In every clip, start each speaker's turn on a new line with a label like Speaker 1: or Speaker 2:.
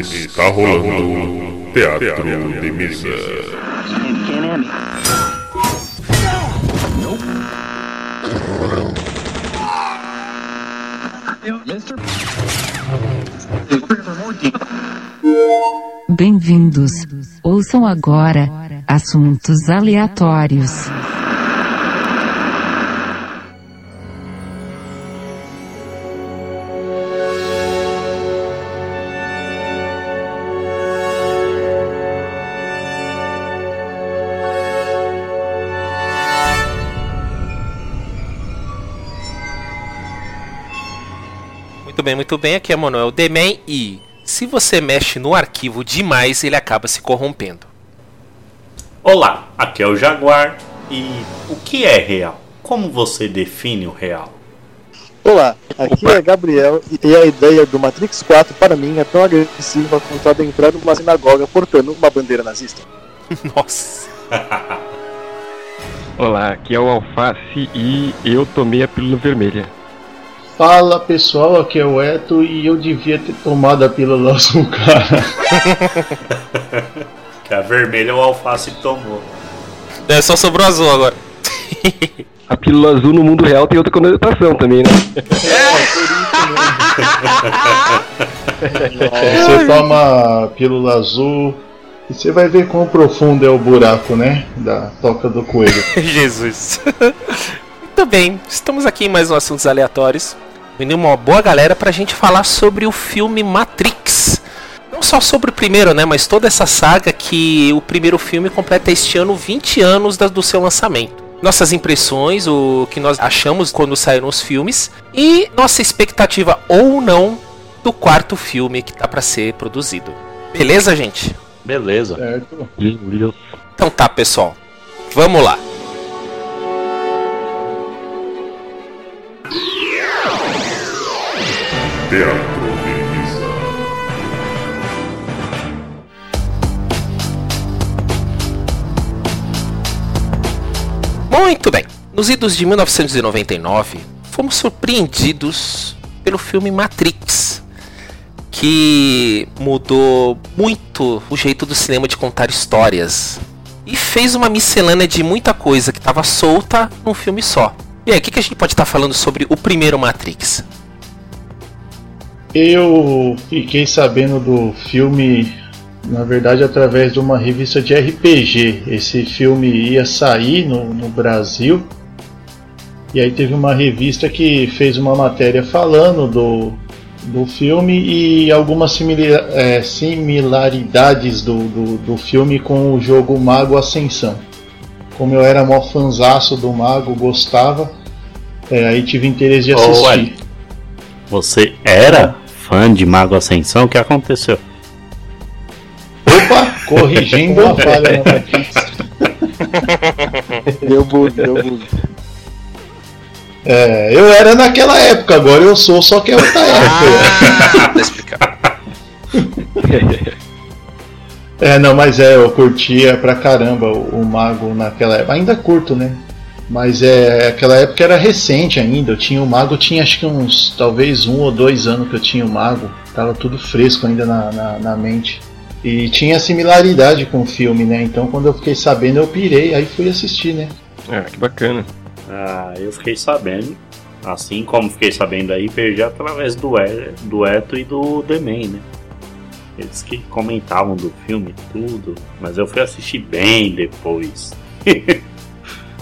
Speaker 1: Está rolando Teatro de Mesa.
Speaker 2: Bem-vindos. Ouçam agora assuntos aleatórios.
Speaker 3: Bem, muito bem. Aqui é Manuel Demen e se você mexe no arquivo demais, ele acaba se corrompendo.
Speaker 4: Olá, aqui é o Jaguar e o que é real? Como você define o real?
Speaker 5: Olá, aqui
Speaker 3: Opa.
Speaker 5: é Gabriel e a ideia do Matrix 4 para mim é tão agressiva quanto adentrar numa sinagoga portando uma bandeira nazista.
Speaker 3: Nossa.
Speaker 6: Olá, aqui é o Alface e eu tomei a pílula vermelha.
Speaker 7: Fala pessoal, aqui é o Eto e eu devia ter tomado a pílula azul, cara.
Speaker 4: Que a vermelha o alface tomou.
Speaker 3: É, só sobrou azul agora.
Speaker 6: A pílula azul no mundo real tem outra conotação também, né?
Speaker 7: Você toma a pílula azul e você vai ver quão profundo é o buraco, né? Da toca do coelho.
Speaker 3: Jesus. Muito bem, estamos aqui em mais um Assuntos Aleatórios. Vindo uma boa galera pra gente falar sobre o filme Matrix. Não só sobre o primeiro, né? Mas toda essa saga que o primeiro filme completa este ano 20 anos do seu lançamento. Nossas impressões, o que nós achamos quando saíram os filmes e nossa expectativa ou não do quarto filme que tá pra ser produzido. Beleza, gente?
Speaker 4: Beleza.
Speaker 7: Certo?
Speaker 3: Então tá, pessoal. Vamos lá.
Speaker 1: Teatro.
Speaker 3: Muito bem. Nos idos de 1999, fomos surpreendidos pelo filme Matrix, que mudou muito o jeito do cinema de contar histórias e fez uma miscelânea de muita coisa que estava solta num filme só. E aí, o que, que a gente pode estar falando sobre o primeiro Matrix?
Speaker 7: Eu fiquei sabendo do filme, na verdade, através de uma revista de RPG. Esse filme ia sair no, no Brasil. E aí teve uma revista que fez uma matéria falando do, do filme e algumas simila- é, similaridades do, do, do filme com o jogo Mago Ascensão. Como eu era mó fanzaço do Mago, gostava, é, aí tive interesse de assistir.
Speaker 4: Ed. Você era fã de Mago Ascensão? O que aconteceu?
Speaker 7: Opa, corrigindo a falha na Matrix.
Speaker 5: Deu bug, deu bug.
Speaker 7: É, eu era naquela época, agora eu sou, só que é outra época.
Speaker 3: Ah, tá explicado.
Speaker 7: É, não, mas é, eu curtia pra caramba o, o Mago naquela época. Ainda curto, né? Mas é, aquela época era recente ainda. Eu tinha o Mago, tinha acho que uns, talvez um ou dois anos que eu tinha o Mago. Tava tudo fresco ainda na, na, na mente. E tinha similaridade com o filme, né? Então quando eu fiquei sabendo eu pirei, aí fui assistir, né?
Speaker 6: Ah, que bacana.
Speaker 4: Ah, eu fiquei sabendo. Assim como fiquei sabendo aí, perdi através do, E- do Eto e do Demen, né? Eles que comentavam do filme e tudo, mas eu fui assistir bem depois.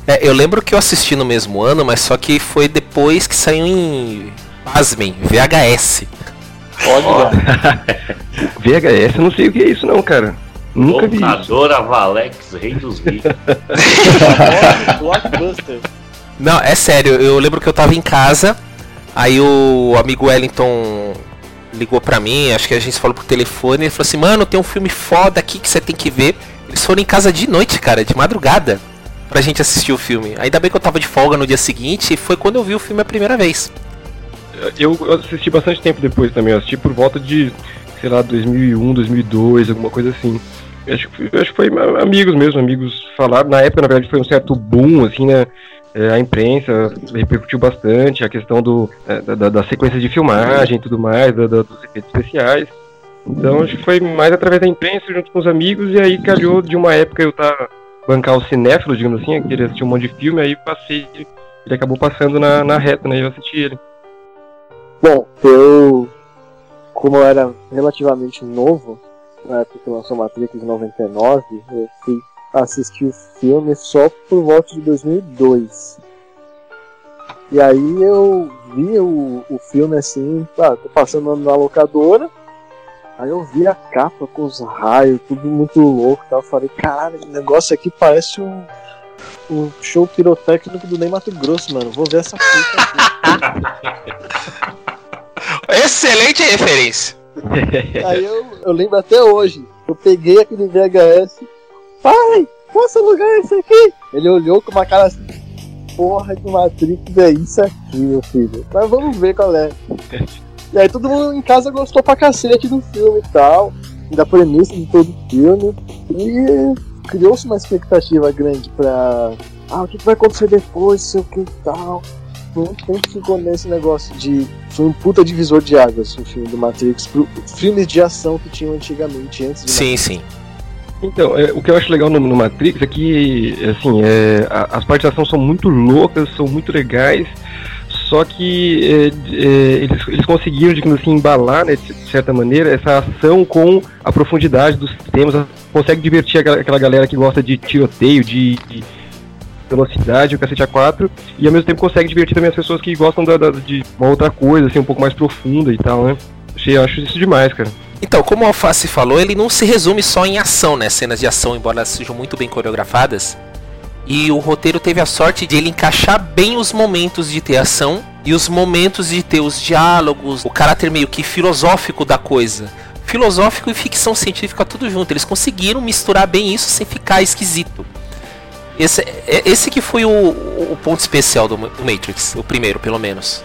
Speaker 3: É, eu lembro que eu assisti no mesmo ano, mas só que foi depois que saiu em. Pasmem, VHS.
Speaker 6: VHS, eu não sei o que é isso não, cara. Nunca vi.
Speaker 4: Locadora Valex, rei dos ricos.
Speaker 5: Blockbuster.
Speaker 3: Não, é sério, eu lembro que eu tava em casa, aí o amigo Wellington ligou pra mim, acho que a gente falou por telefone, ele falou assim, mano, tem um filme foda aqui que você tem que ver. Eles foram em casa de noite, cara, de madrugada, pra gente assistir o filme. Ainda bem que eu tava de folga no dia seguinte, e foi quando eu vi o filme a primeira vez.
Speaker 6: Eu assisti bastante tempo depois também. Eu assisti por volta de, sei lá, 2001, 2002, alguma coisa assim. Eu acho, que- eu acho que foi amigos mesmo, amigos falaram. Na época, na verdade, foi um certo boom, assim, né? É, a imprensa repercutiu bastante a questão do, é, da, da- da sequência de filmagem e tudo mais, da- da- dos efeitos especiais. Então acho que foi mais através da imprensa, junto com os amigos, e aí calhou de uma época eu tava bancar o cinéfilo, digamos assim, queria assistir um monte de filme, aí passei, ele acabou passando na, na reta, né? E eu assisti ele.
Speaker 5: Bom, eu, como eu era relativamente novo, na época que lançou Matrix em 99, eu fui assistir o filme só por volta de 2002. E aí eu vi o, o filme assim, ah, tô passando na locadora, aí eu vi a capa com os raios, tudo muito louco e tal. Eu falei, caralho, esse negócio aqui parece um, um show pirotécnico do Ney Mato Grosso, mano. Vou ver essa fita aqui.
Speaker 3: Excelente referência.
Speaker 5: Aí eu, eu lembro até hoje. Eu peguei aquele VHS. Pai, posso alugar esse aqui? Ele olhou com uma cara assim. Porra de Matrix é isso aqui, meu filho. Mas vamos ver qual é. E aí todo mundo em casa gostou pra cacete do filme e tal. Da premissa de todo o filme. E criou-se uma expectativa grande pra. Ah, o que vai acontecer depois, sei o que e tal. Por muito tempo ficou nesse negócio de. Foi um puta divisor de águas o filme do Matrix pro filmes de ação que tinham antigamente, antes de
Speaker 3: Sim, sim.
Speaker 6: Então, é, o que eu acho legal no, no Matrix é que, assim, é, a- as partes de ação são muito loucas, são muito legais, só que é, é, eles, eles conseguiram, digamos assim, embalar, né, de certa maneira, essa ação com a profundidade dos temas, consegue divertir aquela, galera que gosta de tiroteio, de, de velocidade, o cacete A4, e ao mesmo tempo consegue divertir também as pessoas que gostam da, da- de uma outra coisa, assim, um pouco mais profunda e tal, né. Achei, acho isso demais, cara.
Speaker 3: Então, como o Alface falou, ele não se resume só em ação, né? Cenas de ação, embora elas sejam muito bem coreografadas. E o roteiro teve a sorte de ele encaixar bem os momentos de ter ação e os momentos de ter os diálogos, o caráter meio que filosófico da coisa. Filosófico e ficção científica tudo junto. Eles conseguiram misturar bem isso sem ficar esquisito. Esse, é- esse que foi o, o ponto especial do, do Matrix, o primeiro, pelo menos.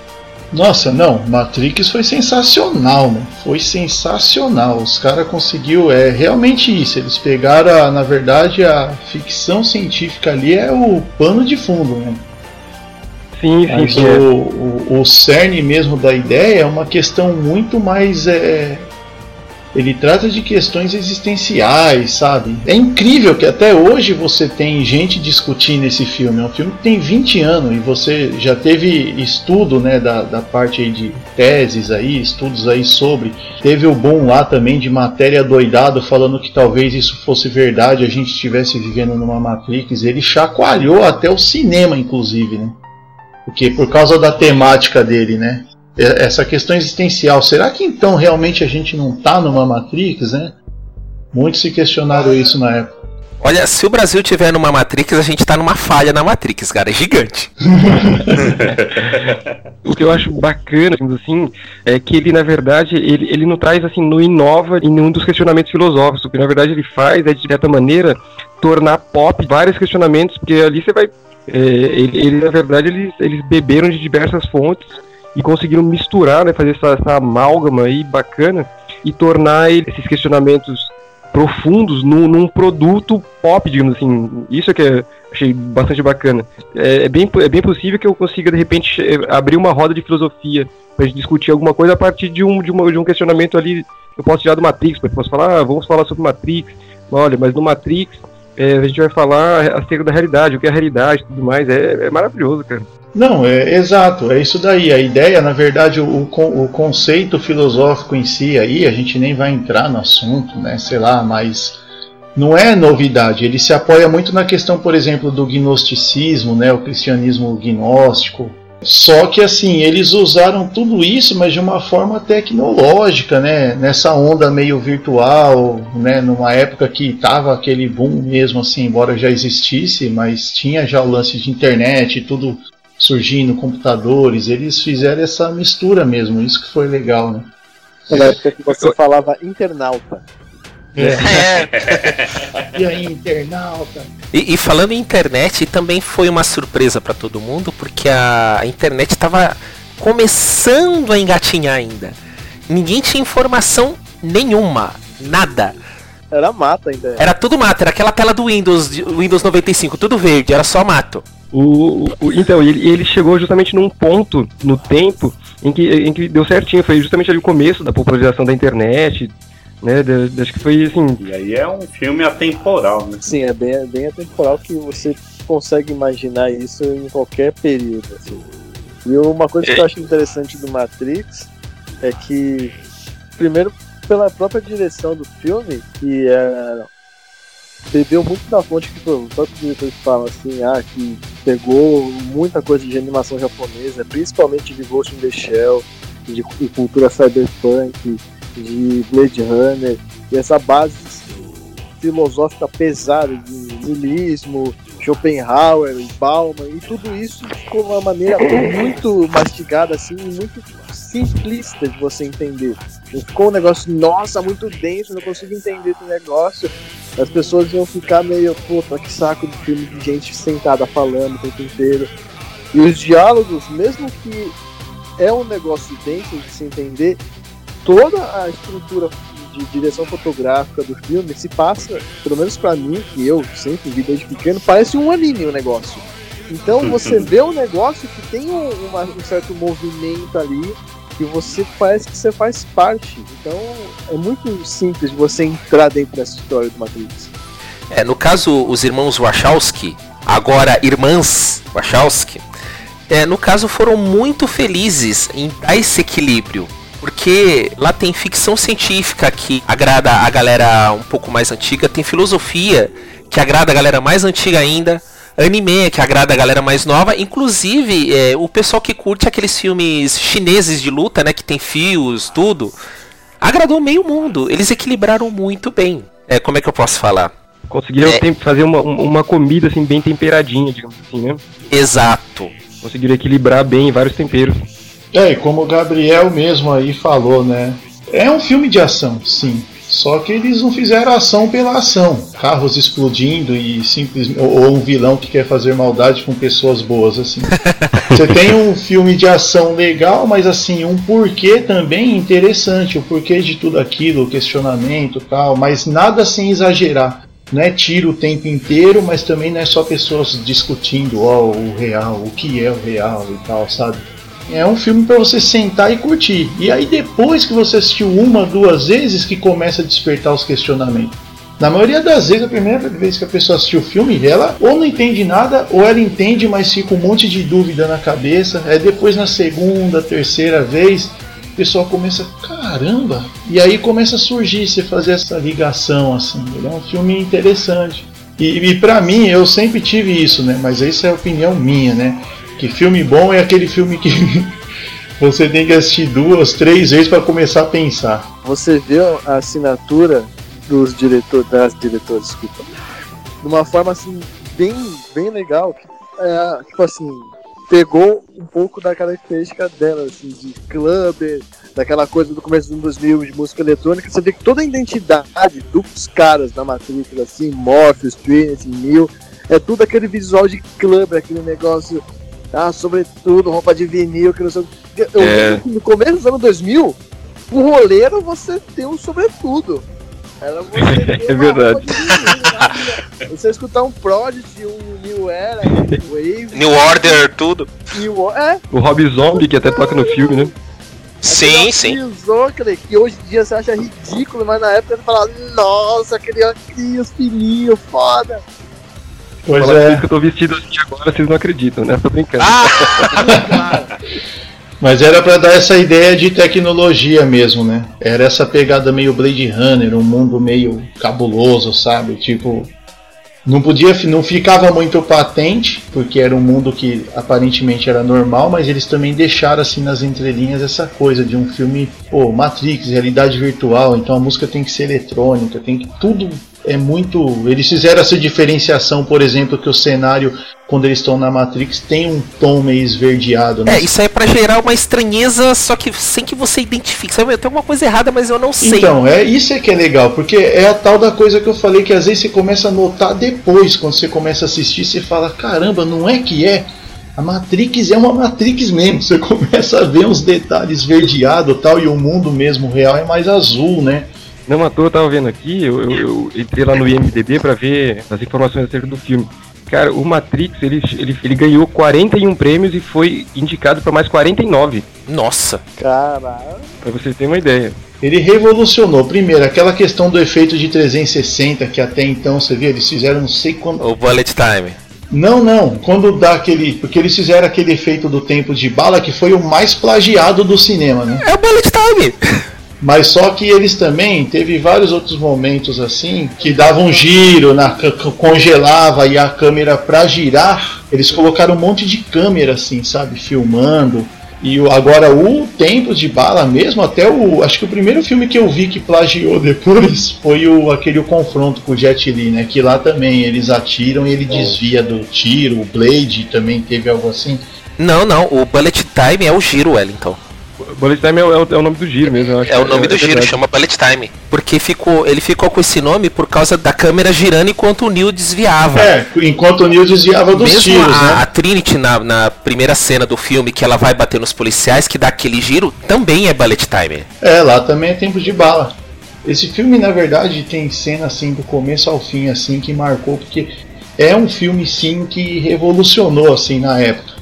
Speaker 7: Nossa, não, Matrix foi sensacional, né? Foi sensacional. Os caras conseguiu, é realmente isso. Eles pegaram, a- na verdade, a ficção científica ali é o pano de fundo, né?
Speaker 6: Sim, sim,
Speaker 7: Mas
Speaker 6: sim.
Speaker 7: o,
Speaker 6: é.
Speaker 7: o, o cerne mesmo da ideia é uma questão muito mais. É, ele trata de questões existenciais, sabe? É incrível que até hoje você tem gente discutindo esse filme. É um filme que tem 20 anos e você já teve estudo né, da, da parte de teses aí, estudos aí sobre. Teve o bom lá também de matéria doidado falando que talvez isso fosse verdade, a gente estivesse vivendo numa Matrix. Ele chacoalhou até o cinema, inclusive, né? Porque por causa da temática dele, né? Essa questão existencial, será que então realmente a gente não tá numa Matrix, né? Muitos se questionaram isso na época.
Speaker 3: Olha, se o Brasil tiver numa Matrix, a gente tá numa falha na Matrix, cara. É gigante.
Speaker 6: O que eu acho bacana, assim, é que ele, na verdade, ele, ele não traz, assim, não inova em nenhum dos questionamentos filosóficos. O que, na verdade, ele faz é, de certa maneira, tornar pop vários questionamentos, porque ali você vai... é, ele, ele, na verdade, eles, eles beberam de diversas fontes e conseguiram misturar, né, fazer essa, essa amálgama aí bacana e tornar esses questionamentos profundos num, num produto pop, digamos assim. Isso é que eu achei bastante bacana. É, é bem, é bem possível que eu consiga, de repente, abrir uma roda de filosofia gente discutir alguma coisa a partir de um, de uma, de um questionamento ali. Eu posso tirar do Matrix, eu posso falar, ah, vamos falar sobre Matrix. Olha, mas no Matrix é, a gente vai falar acerca da realidade, o que é a realidade e tudo mais. É, é maravilhoso, cara.
Speaker 7: Não, é exato, é isso daí. A ideia, na verdade, o, o con- o conceito filosófico em si aí, a gente nem vai entrar no assunto, né? Sei lá, mas não é novidade. Ele se apoia muito na questão, por exemplo, do gnosticismo, né? O cristianismo gnóstico. Só que assim, eles usaram tudo isso, mas de uma forma tecnológica, né? Nessa onda meio virtual, né? Numa época que tava aquele boom mesmo, assim, embora já existisse, mas tinha já o lance de internet, tudo surgindo, computadores. Eles fizeram essa mistura mesmo, isso que foi legal, né?
Speaker 5: Na época que você falava internauta.
Speaker 7: E aí, internauta?
Speaker 3: E, e falando em internet, também foi uma surpresa pra todo mundo, porque a, a internet estava começando a engatinhar ainda. Ninguém tinha informação nenhuma, nada.
Speaker 5: Era mata ainda.
Speaker 3: Era tudo mato, era aquela tela do Windows, Windows 95, tudo verde, era só mato.
Speaker 6: O, o- então, ele, ele chegou justamente num ponto no tempo em que, em que deu certinho. Foi justamente ali o começo da popularização da internet, Né? De- de- acho que foi assim.
Speaker 4: E aí é um filme atemporal, né?
Speaker 5: Sim, é bem, é bem atemporal que você consegue imaginar isso em qualquer período. Assim. E uma coisa que eu acho interessante do Matrix é que, primeiro, pela própria direção do filme, que é, bebeu muito da fonte que os próprios diretores falam assim, ah, que pegou muita coisa de animação japonesa, principalmente de Ghost in the Shell, de, de cultura cyberpunk, de Blade Runner, e essa base filosófica pesada de niilismo, Schopenhauer, Bauman, e tudo isso ficou uma maneira muito mastigada, assim, muito simplista de você entender. Ficou um negócio, nossa, muito denso, não consigo entender esse negócio. As pessoas iam ficar meio, puta, que saco de filme de gente sentada falando o tempo inteiro. E os diálogos, mesmo que é um negócio denso de se entender, toda a estrutura de direção fotográfica do filme se passa, pelo menos pra mim, que eu sempre vi desde pequeno, parece um anime o negócio. Então você vê um negócio que tem um, uma- um certo movimento ali, que você parece que você faz parte. Então é muito simples você entrar dentro dessa história do Matrix.
Speaker 3: É, no caso, os irmãos Wachowski, agora irmãs Wachowski, é, no caso foram muito felizes em dar esse equilíbrio. Porque lá tem ficção científica que agrada a galera um pouco mais antiga, tem filosofia que agrada a galera mais antiga ainda, anime que agrada a galera mais nova, inclusive é, o pessoal que curte aqueles filmes chineses de luta, né, que tem fios, tudo, agradou meio mundo. Eles equilibraram muito bem. É, como é que eu posso falar?
Speaker 6: Conseguiram
Speaker 3: É.
Speaker 6: fazer uma, um- uma comida assim bem temperadinha, digamos assim, né?
Speaker 3: Exato.
Speaker 6: Conseguiram equilibrar bem vários temperos.
Speaker 7: É, e como o Gabriel mesmo aí falou, né? É um filme de ação, sim. Só que eles não fizeram ação pela ação. Carros explodindo e simplesmente. Ou, um vilão que quer fazer maldade com pessoas boas, assim. Você tem um filme de ação legal, mas assim, um porquê também interessante. O porquê de tudo aquilo, o questionamento e tal, mas nada sem exagerar. Não é tiro o tempo inteiro, mas também não é só pessoas discutindo ó, o real, o que é o real e tal, sabe? É um filme para você sentar e curtir. E aí depois que você assistiu uma, duas vezes que começa a despertar os questionamentos. Na maioria das vezes, a primeira vez que a pessoa assistiu o filme, ela ou não entende nada, ou ela entende, mas fica um monte de dúvida na cabeça. Aí depois na segunda, terceira vez, o pessoal começa, caramba! E aí começa a surgir, você fazer essa ligação assim. Ele é um filme interessante. E, e para mim, eu sempre tive isso, né? Mas essa é a opinião minha, né? Que filme bom é aquele filme que você tem que assistir duas, três vezes para começar a pensar.
Speaker 5: Você vê a assinatura dos diretores, das diretoras, desculpa, de uma forma assim bem, bem legal, é, tipo assim, pegou um pouco da característica dela, assim, de clubber, daquela coisa do começo dos 2000 de música eletrônica, você vê que toda a identidade dos caras da matrícula, assim, Morpheus, Trinity, Neil, é tudo aquele visual de clubber, aquele negócio, ah, sobretudo, roupa de vinil, que não sei o que. Eu
Speaker 6: É.
Speaker 5: no começo dos anos 2000, o roleiro você tem um sobretudo. Era
Speaker 6: É verdade.
Speaker 5: vinil, né? Você escutar um Prodigy, um New Era, um Wave,
Speaker 3: New Order, tudo.
Speaker 5: New É,
Speaker 6: O Rob Zombie, que até toca no filme, né?
Speaker 3: Sim, sim.
Speaker 5: Pisou, cara, que hoje em dia você acha ridículo, mas na época você fala, nossa, aquele aqui, os filhinhos, foda.
Speaker 7: Pois
Speaker 6: Falar
Speaker 7: é,
Speaker 6: que eu tô vestido assim agora, vocês não acreditam, né? Tô brincando.
Speaker 3: Ah,
Speaker 7: mas era para dar essa ideia de tecnologia mesmo, né? Era essa pegada meio Blade Runner, um mundo meio cabuloso, sabe? Tipo, não podia, não ficava muito patente, porque era um mundo que aparentemente era normal, mas eles também deixaram assim nas entrelinhas essa coisa de um filme, pô, Matrix, realidade virtual, então a música tem que ser eletrônica, tem que tudo é muito, eles fizeram essa diferenciação, por exemplo, que o cenário quando eles estão na Matrix tem um tom meio esverdeado, né?
Speaker 3: é, isso aí é pra gerar uma estranheza, só que sem que você identifique. Sabe, tem alguma coisa errada, mas eu não sei.
Speaker 7: Então, é isso é que é legal, porque é a tal da coisa que eu falei que às vezes você começa a notar depois, quando você começa a assistir, você fala, caramba, não é que é? A Matrix é uma Matrix mesmo. Você começa a ver uns detalhes verdeados tal, e o mundo mesmo real é mais azul, né?
Speaker 6: Não à toa eu tava vendo aqui, eu, eu- eu entrei lá no IMDB pra ver as informações acerca do filme. Cara, o Matrix, ele, ele, ele ganhou 41 prêmios e foi indicado para mais 49.
Speaker 3: Nossa.
Speaker 5: Caralho.
Speaker 6: Pra vocês terem uma ideia.
Speaker 7: Ele revolucionou, primeiro, aquela questão do efeito de 360, que até então, você vê, eles fizeram não sei quando.
Speaker 3: O Bullet Time.
Speaker 7: Não, não, quando dá aquele. Porque eles fizeram aquele efeito do tempo de bala que foi o mais plagiado do cinema, né?
Speaker 3: É o Bullet Time.
Speaker 7: Mas só que eles também teve vários outros momentos assim que davam um giro, na, congelava e a câmera pra girar, eles colocaram um monte de câmera assim, sabe, filmando. E agora o tempo de bala mesmo, até o. Acho que o primeiro filme que eu vi que plagiou depois foi o aquele o confronto com o Jet Li, né? Que lá também eles atiram e ele desvia do tiro, o Blade também teve algo assim.
Speaker 3: Não, não, o Bullet Time é o giro, Wellington.
Speaker 6: Bullet Time é o, é o nome do giro mesmo, eu acho.
Speaker 3: É o nome
Speaker 6: é,
Speaker 3: do
Speaker 6: é
Speaker 3: giro, chama Bullet Time. Porque ficou, ele ficou com esse nome por causa da câmera girando enquanto o Neo desviava.
Speaker 7: É, enquanto o Neo desviava dos
Speaker 3: Mesmo
Speaker 7: tiros,
Speaker 3: a,
Speaker 7: né?
Speaker 3: a Trinity na, na primeira cena do filme, que ela vai bater nos policiais, que dá aquele giro, também é Bullet Time.
Speaker 7: É, lá também é tempo de bala. Esse filme, na verdade, tem cena assim do começo ao fim, assim, que marcou, porque é um filme sim que revolucionou assim na época.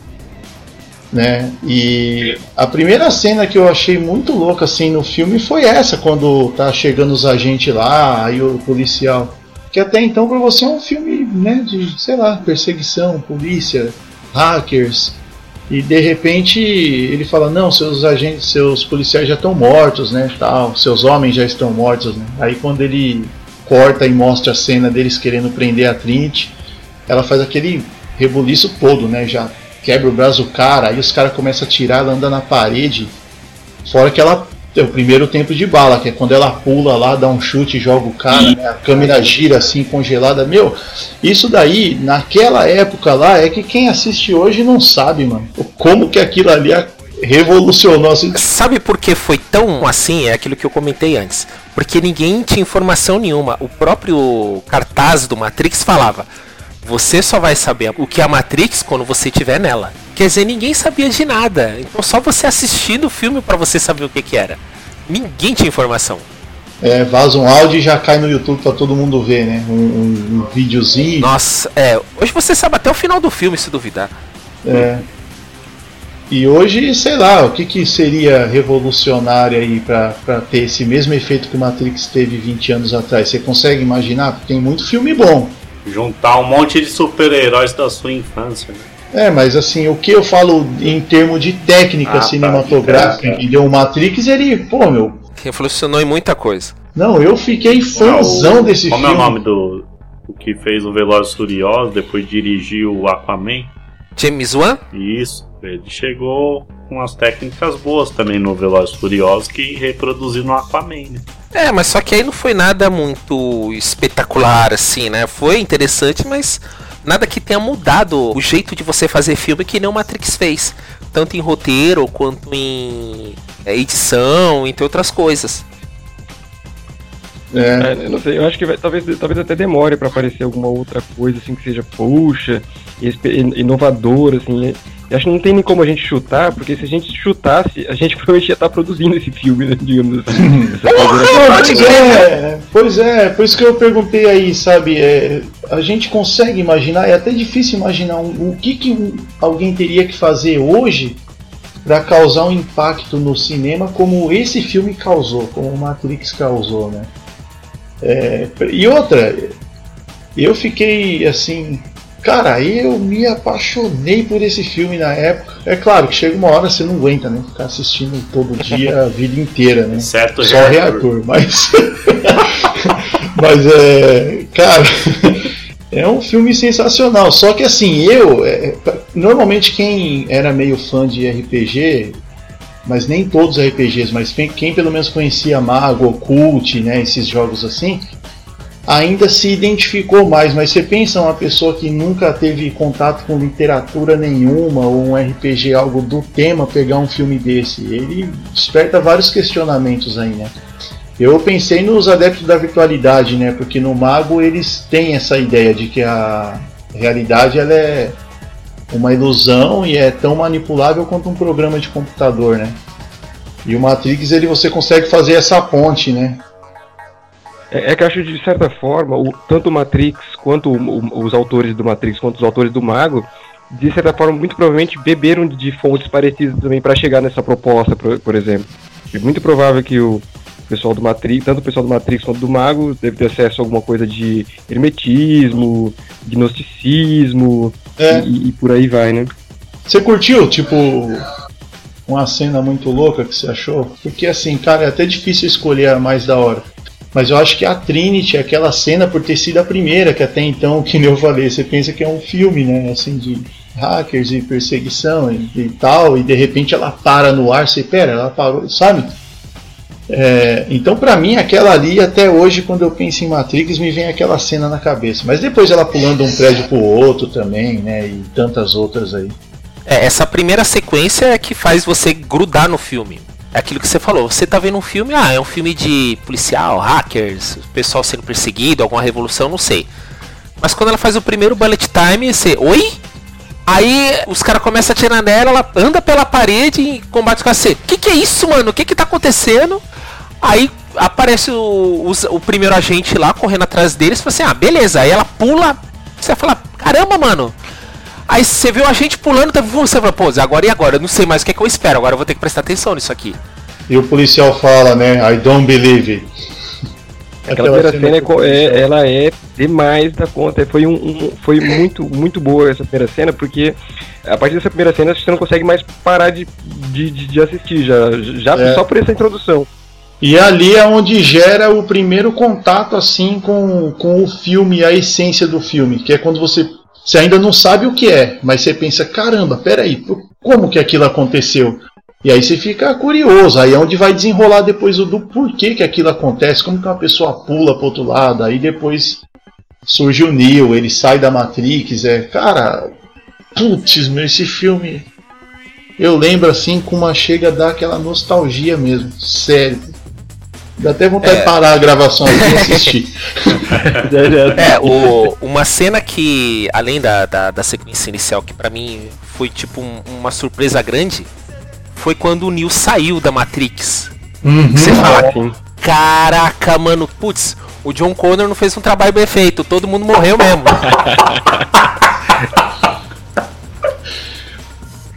Speaker 7: Né? E a primeira cena que eu achei muito louca assim no filme foi essa, quando tá chegando os agentes lá, aí o policial. Que até então pra você é um filme, né, de, sei lá, perseguição, polícia, hackers. E de repente ele fala: "Não, seus agentes, seus policiais já estão mortos, né, tal, seus homens já estão mortos", né? Aí quando ele corta e mostra a cena deles querendo prender a Trinity, ela faz aquele rebuliço todo, né? Já quebra o braço do cara, aí os caras começam a tirar, ela anda na parede. Fora que ela é o primeiro tempo de bala, que é quando ela pula lá, dá um chute, joga o cara, né? a câmera gira assim, congelada. Meu, isso daí, naquela época lá, é que quem assiste hoje não sabe, mano. Como que aquilo ali revolucionou assim.
Speaker 3: Sabe por que foi tão assim? É aquilo que eu comentei antes. Porque ninguém tinha informação nenhuma. O próprio cartaz do Matrix falava: você só vai saber o que é a Matrix quando você estiver nela. Quer dizer, ninguém sabia de nada. Então só você assistindo o filme para você saber o que, que era. Ninguém tinha informação.
Speaker 7: É, vaza um áudio e já cai no YouTube pra todo mundo ver, né? Um, um, um videozinho.
Speaker 3: Nossa, é. Hoje você sabe até o final do filme, se duvidar.
Speaker 7: É. E hoje, sei lá, o que, que seria revolucionário aí pra ter esse mesmo efeito que o Matrix teve 20 anos atrás? Você consegue imaginar? Porque tem muito filme bom.
Speaker 4: Juntar um monte de super-heróis da sua infância. Né?
Speaker 7: É, mas assim, o que eu falo em termos de técnica
Speaker 4: Ah, tá,
Speaker 7: cinematográfica,
Speaker 4: de técnica.
Speaker 7: entendeu? O Matrix, ele, pô, meu.
Speaker 3: Revolucionou em muita coisa.
Speaker 7: Não, eu fiquei fãzão
Speaker 4: Ah, o-
Speaker 7: desse
Speaker 4: Como
Speaker 7: filme.
Speaker 4: é o nome do o que fez o Velozes e Furiosos, depois dirigiu o Aquaman?
Speaker 3: James Wan?
Speaker 4: Isso, ele chegou com as técnicas boas também no Velozes e Furiosos que reproduziu no Aquaman, né?
Speaker 3: É, mas só que aí não foi nada muito espetacular assim, né? Foi interessante, mas nada que tenha mudado o jeito de você fazer filme que nem o Matrix fez. Tanto em roteiro quanto em é, edição, entre outras coisas.
Speaker 7: É,
Speaker 6: É, eu não sei, eu acho que vai- talvez, talvez até demore pra aparecer alguma outra coisa assim que seja puxa, espe- inovadora, assim. Eu acho que não tem nem como a gente chutar, porque se a gente chutasse, a gente provavelmente ia estar produzindo esse filme, né, digamos assim. Essa coisa-
Speaker 7: Pois é, pois é, por isso que eu perguntei aí, sabe? é, a gente consegue imaginar, é até difícil imaginar um- o que, que um- alguém teria que fazer hoje para causar um impacto no cinema como esse filme causou, como o Matrix causou, né? É, e outra, eu fiquei assim, cara, eu me apaixonei por esse filme na época. É claro que chega uma hora você não aguenta, né? Ficar assistindo todo dia a vida inteira, né?
Speaker 4: Certo
Speaker 7: Só reator, mas. mas é. Cara, é um filme sensacional. Só que assim, eu. é, normalmente quem era meio fã de RPG, mas nem todos os RPGs, mas quem, pelo menos conhecia Mago, Occult, né? Esses jogos assim. Ainda se identificou mais, mas você pensa uma pessoa que nunca teve contato com literatura nenhuma ou um RPG, algo do tema, pegar um filme desse, ele desperta vários questionamentos aí, né? Eu pensei nos adeptos da virtualidade, né? Porque no Mago eles têm essa ideia de que a realidade ela é uma ilusão e é tão manipulável quanto um programa de computador, né? E o Matrix ele você consegue fazer essa ponte, né?
Speaker 6: É, é que eu acho de certa forma, o, tanto o Matrix quanto o, os autores do Matrix quanto os autores do Mago, de certa forma, muito provavelmente beberam de fontes parecidas também para chegar nessa proposta, por, por exemplo. É muito provável que o pessoal do Matrix, tanto o pessoal do Matrix quanto do Mago, deve ter acesso a alguma coisa de hermetismo, gnosticismo
Speaker 7: É.
Speaker 6: e, e por aí vai, né?
Speaker 7: Você curtiu, tipo, uma cena muito louca que você achou? Porque assim, cara, é até difícil escolher a mais da hora. Mas eu acho que a Trinity, aquela cena, por ter sido a primeira, que até então, que nem eu falei, você pensa que é um filme, né? Assim, de hackers e perseguição e, e tal, e de repente ela para no ar, você, pera, ela parou, sabe? É, então, pra mim, aquela ali, até hoje, quando eu penso em Matrix, me vem aquela cena na cabeça. Mas depois ela pulando um prédio pro outro também, né? E tantas outras aí.
Speaker 3: É, essa primeira sequência é que faz você grudar no filme. É aquilo que você falou. Você tá vendo um filme, ah, é um filme de policial, hackers, pessoal sendo perseguido, alguma revolução, não sei. Mas quando ela faz o primeiro bullet time, você. Oi? Aí os caras começam a atirar nela, ela anda pela parede e combate com você. Que que é isso, mano? O que que tá acontecendo? Aí aparece o, os- o primeiro agente lá correndo atrás deles e fala assim: ah, beleza. Aí ela pula. Você fala: caramba, mano. Aí você vê o agente pulando, tá, você fala, pô, agora e agora? Eu não sei mais o que, é que eu espero, agora eu vou ter que prestar atenção nisso aqui.
Speaker 7: E o policial fala, né? I don't believe it.
Speaker 6: Aquela primeira cena é, é- ela é demais da conta. Foi, um, um- foi muito, muito boa essa primeira cena, porque a partir dessa primeira cena você não consegue mais parar de, de, de- de assistir, já, já
Speaker 7: É.
Speaker 6: só por essa introdução.
Speaker 7: E ali é onde gera o primeiro contato assim com, com o filme, a essência do filme, que é quando você, você ainda não sabe o que é, mas você pensa, caramba, peraí, como que aquilo aconteceu? E aí você fica curioso, aí é onde vai desenrolar depois o do porquê que aquilo acontece, como que uma pessoa pula pro outro lado, aí depois surge o Neo, ele sai da Matrix, é, cara, putz, meu, esse filme eu lembro assim com uma chega a dar aquela nostalgia mesmo, sério. Dá até vontade
Speaker 3: É.
Speaker 7: de parar a gravação aqui e assistir.
Speaker 3: É, o, uma cena que, além da, da, da sequência inicial, que pra mim foi tipo um- uma surpresa grande, foi quando o Neo saiu da Matrix. Você fala,
Speaker 6: Assim.
Speaker 3: caraca, mano, putz, o John Connor não fez um trabalho bem feito, todo mundo morreu mesmo.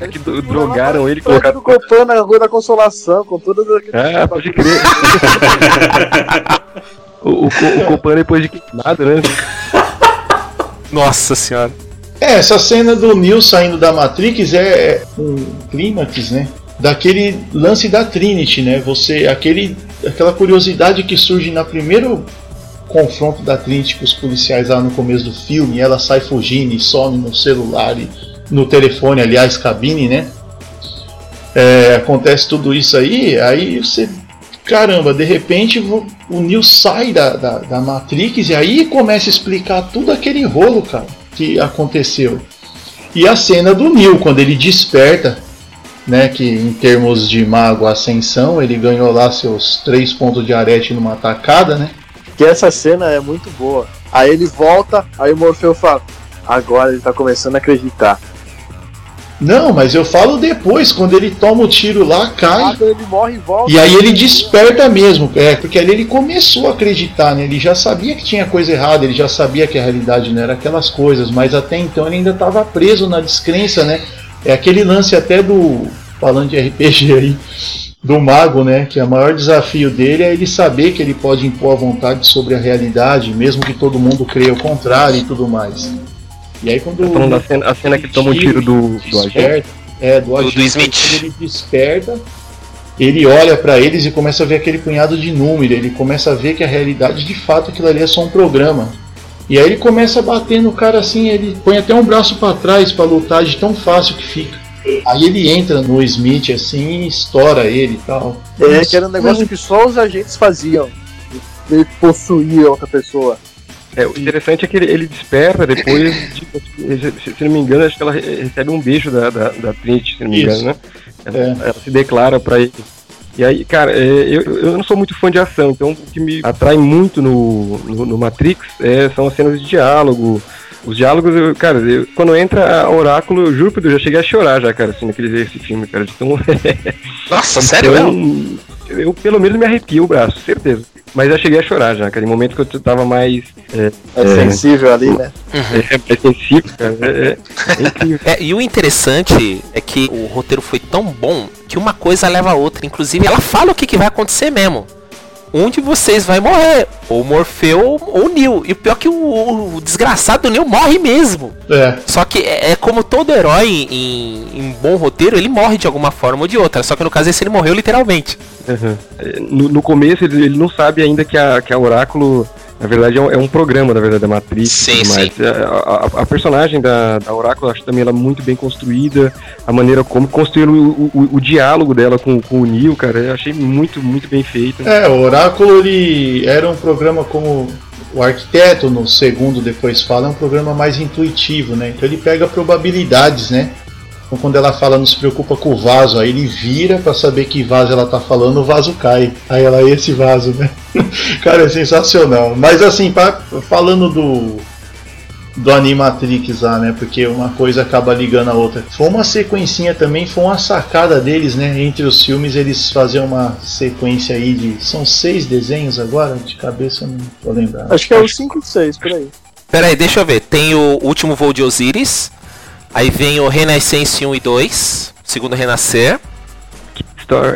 Speaker 6: É que do- drogaram ele e colocaram.
Speaker 5: do Copan na Rua da Consolação, com todas aquelas.
Speaker 6: Ah, pode crer. o, o, o Copan depois de queimado, né?
Speaker 3: Nossa senhora.
Speaker 7: É, essa cena do Neo saindo da Matrix é um clímax, né? Daquele lance da Trinity, né? Você, aquele, aquela curiosidade que surge na primeiro confronto da Trinity com os policiais lá no começo do filme, e ela sai fugindo e some no celular e no telefone, aliás, cabine, né? É, acontece tudo isso aí, aí você. Caramba, de repente o Neo sai da, da, da Matrix e aí começa a explicar tudo aquele rolo, cara, que aconteceu. E a cena do Neo, quando ele desperta, né, que em termos de mago ascensão, ele ganhou lá seus três pontos de arete numa tacada, né?
Speaker 5: Que essa cena é muito boa. Aí ele volta, aí o Morfeu fala: Agora ele tá começando a acreditar.
Speaker 7: Não, mas eu falo depois, quando ele toma o tiro lá, cai.
Speaker 5: Ah, ele morre e volta.
Speaker 7: E aí ele desperta mesmo, é, porque ali ele começou a acreditar, né? Ele já sabia que tinha coisa errada, ele já sabia que a realidade não era aquelas coisas, mas até então ele ainda estava preso na descrença, né? É aquele lance até do. falando de RPG aí, do mago, né? Que o maior desafio dele é ele saber que ele pode impor a vontade sobre a realidade, mesmo que todo mundo creia o contrário e tudo mais. E aí quando
Speaker 6: Tá falando da cena, a cena que ele toma um tiro do, do agente.
Speaker 7: é, do, agente,
Speaker 3: do Smith.
Speaker 7: Ele desperta, ele olha pra eles e começa a ver aquele punhado de número. Ele começa a ver que a realidade, de fato, aquilo ali é só um programa. E aí ele começa a bater no cara assim, ele põe até um braço pra trás pra lutar de tão fácil que fica. Aí ele entra no Smith assim e estoura ele e tal.
Speaker 5: É, que era um negócio que só os agentes faziam. Ele possuía outra pessoa.
Speaker 6: É, o interessante é que ele, ele desperta depois, de, se, se não me engano, acho que ela re- recebe um beijo da, da, da Trinity, se não me
Speaker 7: Isso.
Speaker 6: engano, né? Ela,
Speaker 7: É.
Speaker 6: ela se declara pra ele. E aí, cara, é, eu, eu não sou muito fã de ação, então o que me atrai muito no, no, no Matrix é, são as cenas de diálogo. Os diálogos, eu, cara, eu- quando entra a Oráculo, eu juro eu já cheguei a chorar já, cara, assim, naquele esse filme, cara. Então,
Speaker 3: Nossa, sério
Speaker 6: então,
Speaker 3: mesmo?
Speaker 6: Eu pelo menos me arrepio o braço, certeza. Mas eu cheguei a chorar já, cara. Em momento que eu tava mais. É,
Speaker 5: É sensível ali, né?
Speaker 6: é, mais sensível, cara. É, é, é incrível.
Speaker 3: É, e o interessante é que o roteiro foi tão bom que uma coisa leva a outra. Inclusive, ela fala o que, que vai acontecer mesmo. Um de vocês vai morrer. Ou Morfeu ou Neil. E o pior é que o, o desgraçado do Neil morre mesmo.
Speaker 7: É.
Speaker 3: Só que é, é como todo herói em, em bom roteiro, ele morre de alguma forma ou de outra. Só que no caso esse ele morreu literalmente.
Speaker 6: Uhum. É, No, no começo ele, ele não sabe ainda que a, que a Oráculo, na verdade, é um, é um programa, na verdade, da Matrix.
Speaker 3: Sim, sim.
Speaker 6: A, a- a personagem da, da Oráculo, acho também ela muito bem construída. A maneira como construíram o, o, o diálogo dela com, com o Neo, cara, eu achei muito, muito bem feito.
Speaker 7: É, o Oráculo ele era um programa como o arquiteto no segundo depois fala, é um programa mais intuitivo, né? Então ele pega probabilidades, né? Então quando ela fala não se preocupa com o vaso, aí ele vira pra saber que vaso ela tá falando, o vaso cai. Aí ela esse vaso, né? Cara, é sensacional. Mas assim, pra- falando do do Animatrix lá, né? Porque uma coisa acaba ligando a outra. Foi uma sequencinha também, foi uma sacada deles, né? Entre os filmes eles faziam uma sequência aí de. São seis desenhos agora? De cabeça eu não tô lembrando.
Speaker 5: Acho que é o 5 e 6, por aí.
Speaker 3: Pera aí, deixa eu ver. Tem o último voo de Osiris. Aí vem o Renascença 1 e 2. Segundo Renascer.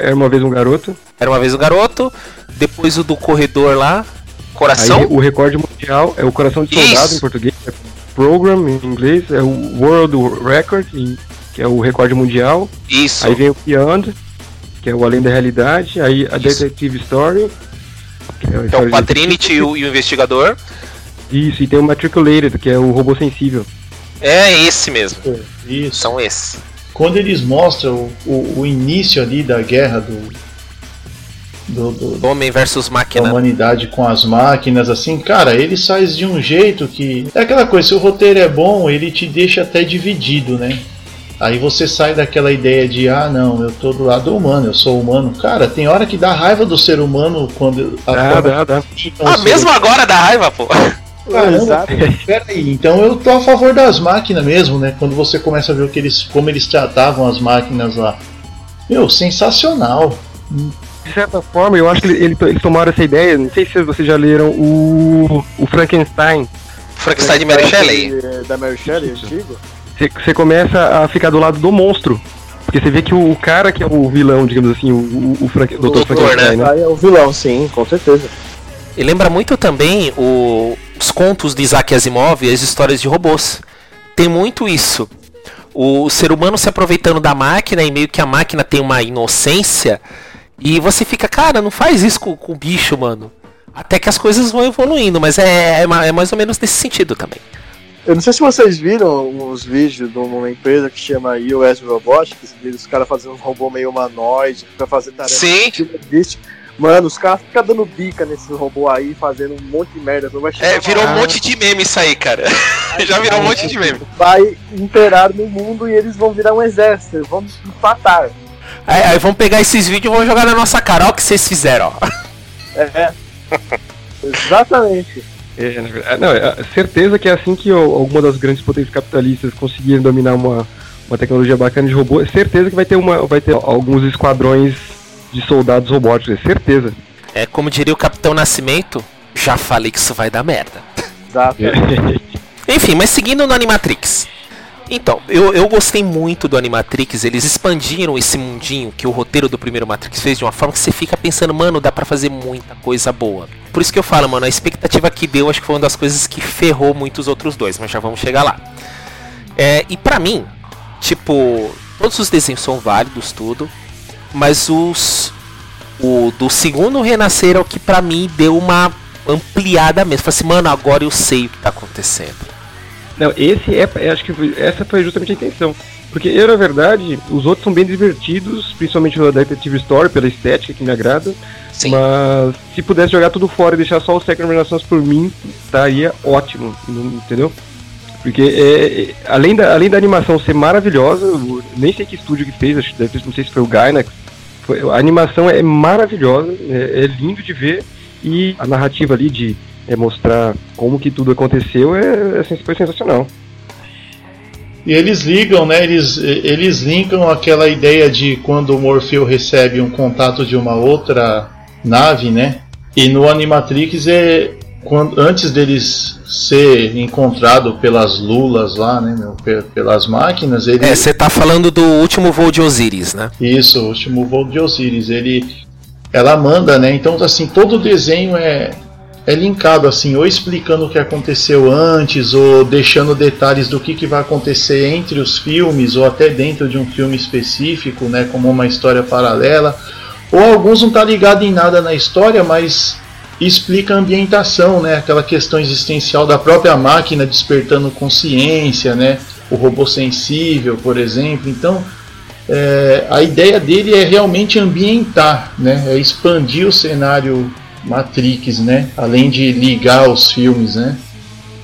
Speaker 6: Era uma vez um garoto.
Speaker 3: Era uma vez o garoto. Depois o do corredor lá. Coração.
Speaker 6: Aí o recorde mundial é o coração de soldado
Speaker 3: Isso.
Speaker 6: em português, é program em inglês, é o World Record, que é o recorde mundial.
Speaker 3: Isso.
Speaker 6: Aí vem o Beyond, que é o Além da Realidade. Aí a
Speaker 3: Isso.
Speaker 6: Detective Story. Que é, história
Speaker 3: o Patrinity e o, e o investigador.
Speaker 6: Isso, e tem o Matriculated, que é o robô sensível.
Speaker 3: É esse mesmo.
Speaker 7: Isso.
Speaker 3: São esses.
Speaker 7: Quando eles mostram o, o, o início ali da guerra do. do, do-
Speaker 3: Homem versus
Speaker 7: da
Speaker 3: máquina.
Speaker 7: humanidade com as máquinas, assim, cara, ele faz de um jeito que. É aquela coisa, se o roteiro é bom, ele te deixa até dividido, né? Aí você sai daquela ideia de, ah, não, eu tô do lado humano, eu sou humano. Cara, tem hora que dá raiva do ser humano quando. a
Speaker 6: Dá,
Speaker 7: forma
Speaker 6: dá,
Speaker 7: então,
Speaker 3: Ah, mesmo agora dá raiva, pô.
Speaker 7: Caramba,
Speaker 5: Exato.
Speaker 7: peraí, então eu tô a favor das máquinas mesmo, né? Quando você começa a ver o que eles, como eles tratavam as máquinas lá. Meu, sensacional.
Speaker 6: De certa forma, eu acho que ele- ele- eles tomaram essa ideia. Não sei se vocês já leram o, o Frankenstein.
Speaker 3: Frankenstein de Mary Shelley.
Speaker 5: É, Da Mary Shelley, antigo.
Speaker 6: Você- Você começa a ficar do lado do monstro. Porque você vê que o, o cara que é o vilão, digamos assim, o, o, o Frank, Dr.
Speaker 3: doutor,
Speaker 6: Frankenstein, né?
Speaker 5: Aí é o vilão, sim, com certeza.
Speaker 3: E lembra muito também o- os contos de Isaac Asimov e as histórias de robôs. Tem muito isso. O ser humano se aproveitando da máquina e meio que a máquina tem uma inocência. E você fica, cara, não faz isso com, com o bicho, mano. Até que as coisas vão evoluindo, mas é, é é mais ou menos nesse sentido também.
Speaker 5: Eu não sei se vocês viram os vídeos de uma empresa que chama US Robotics, os caras fazendo um robô meio humanoide pra fazer tarefa
Speaker 3: Sim.
Speaker 5: existe. Mano, os caras ficam dando bica nesse robô aí, fazendo um monte de merda. Não vai chegar
Speaker 3: É, virou um monte de meme isso aí, cara. Já virou um monte de meme.
Speaker 5: Vai inteirar no mundo e eles vão virar um exército, vão empatar.
Speaker 3: Aí, aí vamos pegar esses vídeos e vamos jogar na nossa cara. Olha o que vocês fizeram, ó.
Speaker 5: É. Exatamente.
Speaker 6: É, verdade, não, é certeza que é assim que alguma das grandes potências capitalistas conseguirem dominar uma, uma tecnologia bacana de robô, é certeza que vai ter, uma, vai ter alguns esquadrões de soldados robóticos, é certeza.
Speaker 3: É como diria o Capitão Nascimento, já falei que isso vai dar merda. Enfim, mas seguindo no Animatrix. Então, eu, eu gostei muito do Animatrix, eles expandiram esse mundinho que o roteiro do primeiro Matrix fez de uma forma que você fica pensando, mano, dá pra fazer muita coisa boa. Por isso que eu falo, mano, a expectativa que deu acho que foi uma das coisas que ferrou muitos outros dois, mas já vamos chegar lá. É, e pra mim, tipo, todos os desenhos são válidos, tudo, mas os. O do segundo Renascer é o que pra mim deu uma ampliada mesmo. Falei assim, mano, agora eu sei o que tá acontecendo.
Speaker 6: Não, esse é, é- acho que foi- essa foi justamente a intenção. Porque eu, na verdade, os outros são bem divertidos, principalmente o Detective Story, pela estética que me agrada.
Speaker 3: Sim.
Speaker 6: Mas se pudesse jogar tudo fora e deixar só o Second Renaissance por mim, estaria ótimo, não- entendeu? Porque é, é, além, da, além da animação ser maravilhosa, nem sei que estúdio que fez, acho, não sei se foi o Gainax, foi- a animação é maravilhosa, é, é lindo de ver, e a narrativa ali de é, mostrar como que tudo aconteceu é, é foi sensacional.
Speaker 7: E eles ligam, né? Eles, eles linkam aquela ideia de quando o Morfeu recebe um contato de uma outra nave, né? E no Animatrix é quando, antes deles ser encontrado pelas lulas lá, né, meu, pe- pelas máquinas, ele
Speaker 3: É, você tá falando do último voo de Osiris, né?
Speaker 7: Isso, o último voo de Osiris, ele ela manda, né? Então assim, todo o desenho é é linkado assim, ou explicando o que aconteceu antes, ou deixando detalhes do que, que vai acontecer entre os filmes, ou até dentro de um filme específico, né? Como uma história paralela. Ou alguns não tá ligado em nada na história, mas explica a ambientação, né? Aquela questão existencial da própria máquina despertando consciência, né? O robô sensível, por exemplo. Então, é, a ideia dele é realmente ambientar, né? É expandir o cenário Matrix, né? Além de ligar os filmes, né?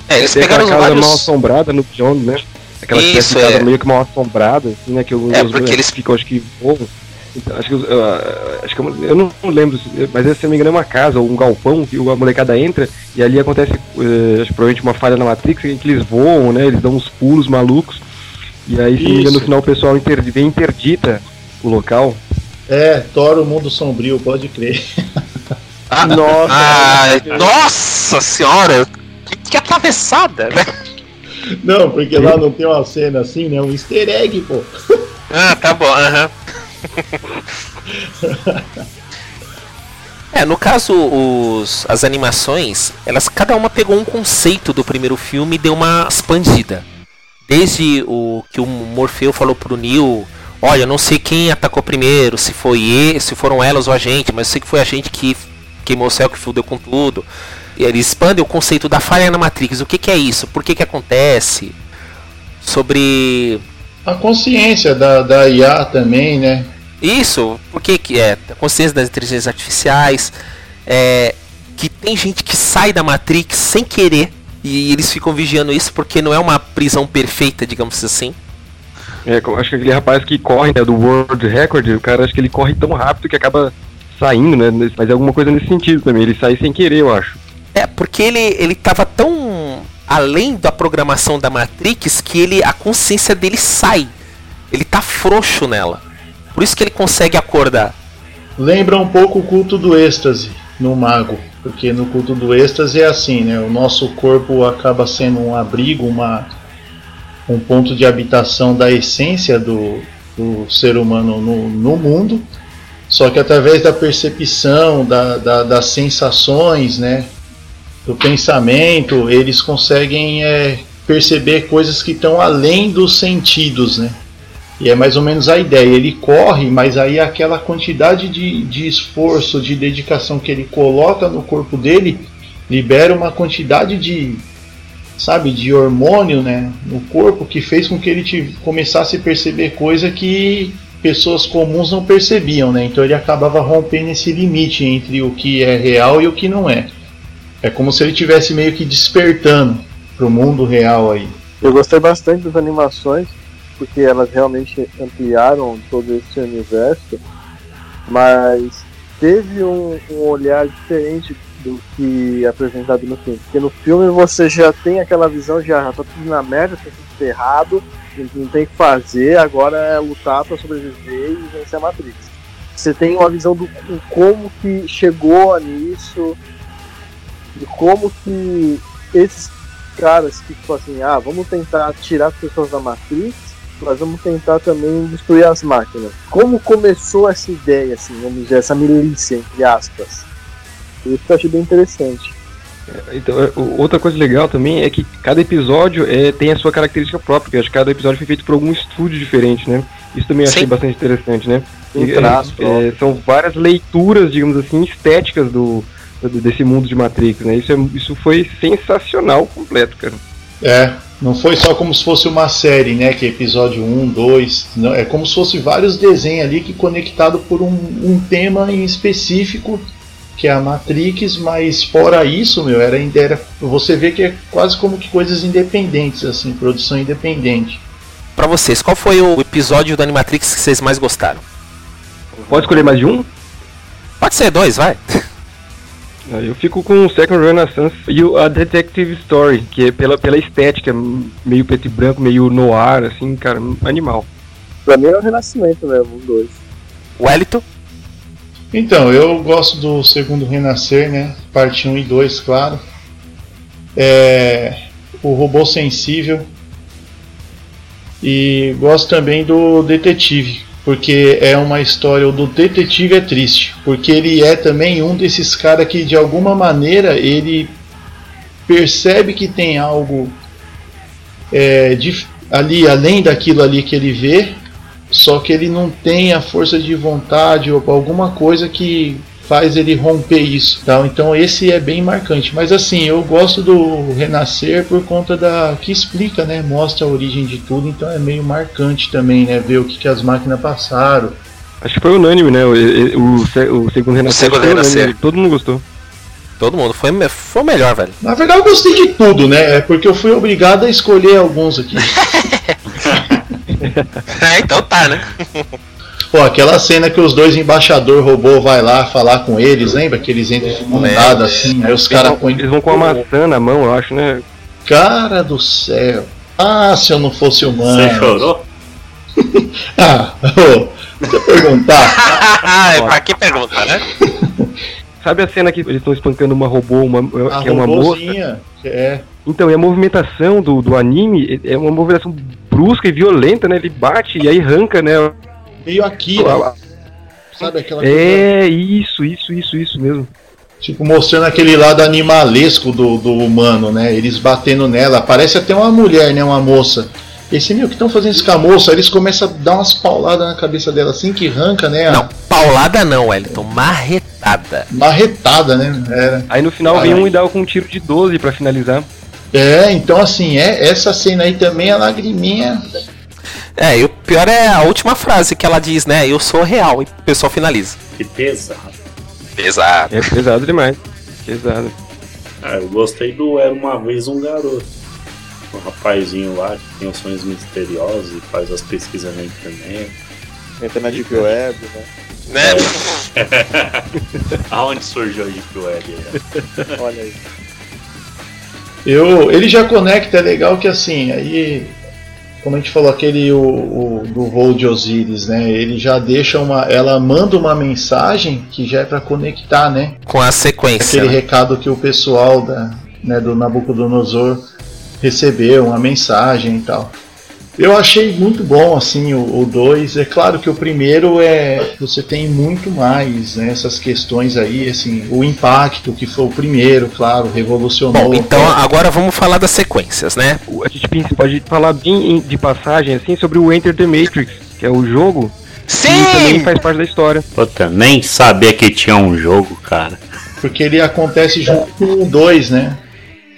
Speaker 3: É, eles
Speaker 6: Tem
Speaker 3: pegaram
Speaker 6: aquela casa mal
Speaker 3: vários.
Speaker 6: assombrada no Beyond, né? Aquela
Speaker 3: Isso,
Speaker 6: casa
Speaker 3: é.
Speaker 6: meio que mal assombrada, assim, né? Que os,
Speaker 3: É,
Speaker 6: os
Speaker 3: porque
Speaker 6: bonecos
Speaker 3: eles-
Speaker 6: ficam, acho que voam. Então, acho que, ah, acho que eu, eu não lembro, mas se não me engano é uma casa ou um galpão que a molecada entra e ali acontece, eh, acho provavelmente uma falha na Matrix em que eles voam, né? Eles dão uns pulos malucos. E aí, se não me engano, no final o pessoal inter, vem interdita o local.
Speaker 7: É, Thor, o mundo sombrio, pode crer.
Speaker 3: Ah,
Speaker 5: Nossa.
Speaker 3: ah, nossa senhora! Que, que atravessada, né?
Speaker 7: Não, porque lá não tem uma cena assim, né? Um easter egg, pô.
Speaker 3: Ah, tá bom, aham. É, no caso, os, as animações, elas cada uma pegou um conceito do primeiro filme e deu uma expandida. Desde o que o Morfeu falou pro Neo, olha, não sei quem atacou primeiro, se foi ele, se foram elas ou a gente, mas eu sei que foi a gente que queimou o céu, que fudeu com tudo. E ele expande o conceito da falha na Matrix. O que, que é isso? Por que, que acontece? Sobre
Speaker 7: A consciência da, da IA também, né?
Speaker 3: Isso, porque que é a consciência das inteligências artificiais, é, que tem gente que sai da Matrix sem querer e eles ficam vigiando isso porque não é uma prisão perfeita, digamos assim.
Speaker 6: É, acho que aquele rapaz que corre, né, do World Record, o cara acho que ele corre tão rápido que acaba saindo, né? Mas é alguma coisa nesse sentido também, ele sai sem querer, eu acho.
Speaker 3: É, porque ele ele tava tão além da programação da Matrix que ele a consciência dele sai. Ele tá frouxo nela. Por isso que ele consegue acordar.
Speaker 7: Lembra um pouco o culto do êxtase no mago. Porque no culto do êxtase é assim, né? O nosso corpo acaba sendo um abrigo, uma, um ponto de habitação da essência do, do ser humano no, no mundo. Só que através da percepção, da, da- das sensações, né? Do pensamento, eles conseguem é, perceber coisas que estão além dos sentidos, né? E é mais ou menos a ideia. Ele corre, mas aí aquela quantidade de, de esforço, de dedicação que ele coloca no corpo dele, libera uma quantidade de, sabe, de hormônio, né, no corpo que fez com que ele tive, começasse a perceber coisa que pessoas comuns não percebiam, né? Então ele acabava rompendo esse limite entre o que é real e o que não é. É como se ele tivesse meio que despertando pro mundo real aí.
Speaker 5: Eu gostei bastante das animações, porque elas realmente ampliaram todo esse universo, mas teve um, um olhar diferente do que apresentado no filme. Porque no filme você já tem aquela visão de ah, tá tudo na merda, tá tudo ferrado, não- tem o que fazer, agora é lutar pra sobreviver e vencer a Matrix. Você tem uma visão do como que chegou nisso, de como que esses caras que tipo assim, ah, vamos tentar tirar as pessoas da Matrix, mas vamos tentar também destruir as máquinas. Como começou essa ideia, assim, vamos dizer, essa milícia, entre aspas? Isso que eu achei bem interessante.
Speaker 6: Então, é, outra coisa legal também é que cada episódio é, tem a sua característica própria, que acho que cada episódio foi feito por algum estúdio diferente, né? Isso também eu achei
Speaker 3: Sim.
Speaker 6: bastante interessante, né? E,
Speaker 5: traço,
Speaker 6: é, são várias leituras, digamos assim, estéticas do- desse mundo de Matrix, né? Isso, é, isso foi sensacional completo, cara.
Speaker 7: É, não foi só como se fosse uma série, né? Que é episódio 1, 2. Não, é como se fosse vários desenhos ali que conectado por um, um tema em específico, que é a Matrix, mas fora isso, meu, era, ainda era. Você vê que é quase como que coisas independentes, assim, produção independente.
Speaker 3: Pra vocês, qual foi o episódio do Animatrix que vocês mais gostaram?
Speaker 6: Pode escolher mais de um?
Speaker 3: Pode ser dois, vai.
Speaker 6: Aí Eu fico com o Second Renaissance e o A Detective Story, que é pela, pela estética, meio preto e branco, meio noir, assim, cara, animal.
Speaker 5: Pra mim é o renascimento mesmo, um dois.
Speaker 3: O Elito?
Speaker 7: Então, eu gosto do segundo Renascer, né? Parte 1 e 2, claro. É, o Robô Sensível. E gosto também do Detetive, porque é uma história. Do Detetive é triste, porque ele é também um desses caras que de alguma maneira ele percebe que tem algo é, de, ali além daquilo ali que ele vê, só que ele não tem a força de vontade ou alguma coisa que faz ele romper isso. Tá? Então esse é bem marcante. Mas assim, eu gosto do Renascer por conta da que explica, né? Mostra a origem de tudo, então é meio marcante também, né? Ver o que, que as máquinas passaram.
Speaker 6: Acho que foi unânime, né? O, o, o, o segundo Renascer.
Speaker 3: segundo
Speaker 6: foi
Speaker 3: Renascer.
Speaker 6: unânime, Todo mundo gostou.
Speaker 3: Todo mundo. Foi, foi o melhor, velho.
Speaker 7: Na verdade, eu gostei de tudo, né? É porque eu fui obrigado a escolher alguns aqui.
Speaker 3: É, então tá, né?
Speaker 7: Pô, aquela cena que os dois embaixador robô vai lá falar com eles, lembra? Que eles entram de assim, aí os caras põem.
Speaker 6: Eles vão com a maçã na mão, eu acho, né?
Speaker 7: Cara do céu. Ah, se eu não fosse humano.
Speaker 4: Você chorou?
Speaker 7: Ah, ô, deixa eu perguntar.
Speaker 3: é pra que pergunta, né?
Speaker 6: Sabe a cena que eles estão espancando uma robô, uma,
Speaker 7: A
Speaker 6: que é uma moça?
Speaker 7: É.
Speaker 6: Então, e a movimentação do, do anime é uma movimentação brusca e violenta, né? Ele bate e aí arranca, né?
Speaker 7: Meio Akira. Sabe aquela coisa?
Speaker 6: É, isso, isso, isso, isso mesmo.
Speaker 7: Tipo, mostrando aquele lado animalesco do, do humano, né? Eles batendo nela. Parece até uma mulher, né? Uma moça. Esse meu, o que estão fazendo isso com a moça? Aí Eles começam a dar umas pauladas na cabeça dela assim que arranca, né? A
Speaker 3: Não, paulada não, Wellington. Marretada.
Speaker 7: marretada, né? Era.
Speaker 6: Aí no final vem um e dá com um tiro de 12 pra finalizar.
Speaker 7: É, então assim, é essa cena aí também, a lagriminha.
Speaker 3: É, e o pior é a última frase que ela diz, né? Eu sou real. E o pessoal finaliza.
Speaker 4: Que pesado.
Speaker 3: Pesado.
Speaker 6: É pesado demais. Pesado.
Speaker 4: Ah, eu gostei do Era Uma Vez Um Garoto. O rapazinho lá que tem os sonhos misteriosos e faz as pesquisas na internet.
Speaker 5: Entra na Deep Web, né?
Speaker 3: Né?
Speaker 4: Aonde surgiu a Deep Web? né?
Speaker 5: Olha aí.
Speaker 7: Eu, ele já conecta, é legal que assim, aí, como a gente falou, aquele o, o do voo de Osiris, né? Ele já deixa uma. Ela manda uma mensagem que já é para conectar, né?
Speaker 3: Com a sequência.
Speaker 7: Aquele
Speaker 3: né?
Speaker 7: recado que o pessoal da, né, do Nabucodonosor recebeu, uma mensagem e tal. Eu achei muito bom assim o 2. É claro que o primeiro é você tem muito mais né, essas questões aí, assim, o impacto que foi o primeiro, claro, revolucionou.
Speaker 3: Bom, então agora vamos falar das sequências, né?
Speaker 6: O- A gente pode falar bem em- de passagem, assim, sobre o Enter the Matrix, que é o jogo, que também faz parte da história.
Speaker 4: Puta, nem sabia que tinha um jogo, cara.
Speaker 7: Porque ele acontece junto com o 2, né?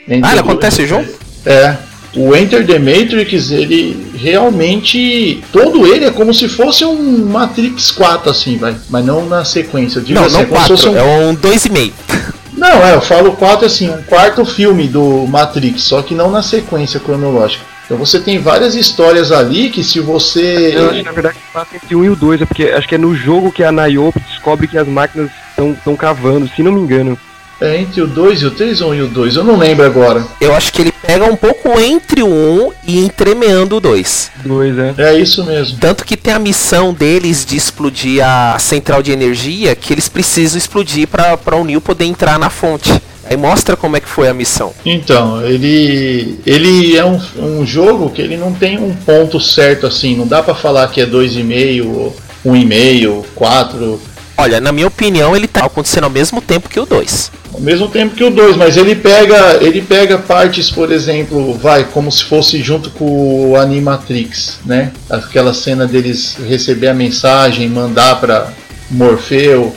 Speaker 7: Entre
Speaker 3: Ah, ele
Speaker 7: o dois-
Speaker 3: acontece junto?
Speaker 7: É. O Enter the Matrix, ele realmente. Todo ele é como se fosse um Matrix 4, assim, vai. Mas não na sequência. Digo
Speaker 3: Não,
Speaker 7: assim,
Speaker 3: não
Speaker 7: é como se fosse
Speaker 3: quatro,
Speaker 7: um-
Speaker 3: é um dois e meio.
Speaker 7: Não, é, eu falo 4 assim, um quarto filme do Matrix, só que não na sequência cronológica. Então você tem várias histórias ali que se você.
Speaker 6: Eu acho que na verdade passa entre o 1 e o 2, é porque acho que é no jogo que a Niobe descobre que as máquinas estão cavando, se não me engano.
Speaker 7: É entre o 2 e o 3 ou e o 2? Eu não lembro agora.
Speaker 3: Eu acho que ele pega um pouco entre o 1 e entremeando o 2.
Speaker 6: 2, é.
Speaker 7: É isso mesmo.
Speaker 3: Tanto que tem a missão deles de explodir a central de energia que eles precisam explodir para o Neo poder entrar na fonte. Aí mostra como é que foi a missão.
Speaker 7: Então, ele ele é um, um jogo que ele não tem um ponto certo assim, não dá pra falar que é 2,5 ou 1,5, 4,
Speaker 3: Olha, na minha opinião, ele tá acontecendo ao mesmo tempo que o 2.
Speaker 7: ao mesmo tempo que o 2, mas ele pega ele pega partes, por exemplo, vai como se fosse junto com o Animatrix, né? Aquela cena deles receber a mensagem, mandar pra Morfeu.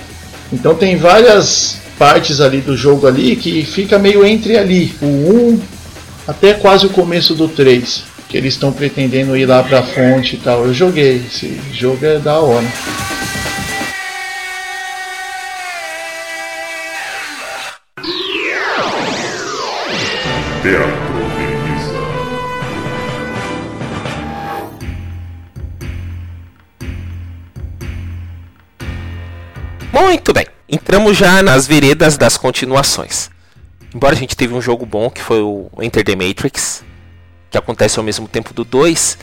Speaker 7: Então tem várias partes ali do jogo ali que fica meio entre ali, o 1 até quase o começo do 3, que eles estão pretendendo ir lá pra fonte e tal. Eu joguei, esse jogo é da hora.
Speaker 3: Muito bem. Entramos já nas veredas das continuações. Embora a gente teve um jogo bom, que foi o Enter the Matrix, que acontece ao mesmo tempo do 2,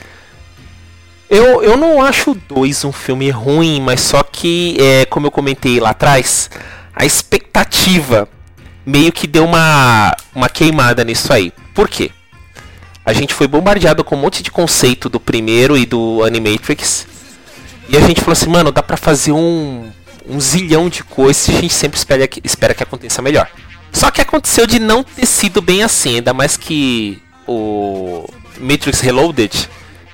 Speaker 3: Eu, eu não acho o 2 um filme ruim, mas só que, é, como eu comentei lá atrás, a expectativa meio que deu uma, uma queimada nisso aí. Por quê? A gente foi bombardeado com um monte de conceito do primeiro e do Animatrix. E a gente falou assim, mano, dá pra fazer um, um zilhão de coisas e a gente sempre espera que, espera que aconteça melhor. Só que aconteceu de não ter sido bem assim, ainda mais que o Matrix Reloaded,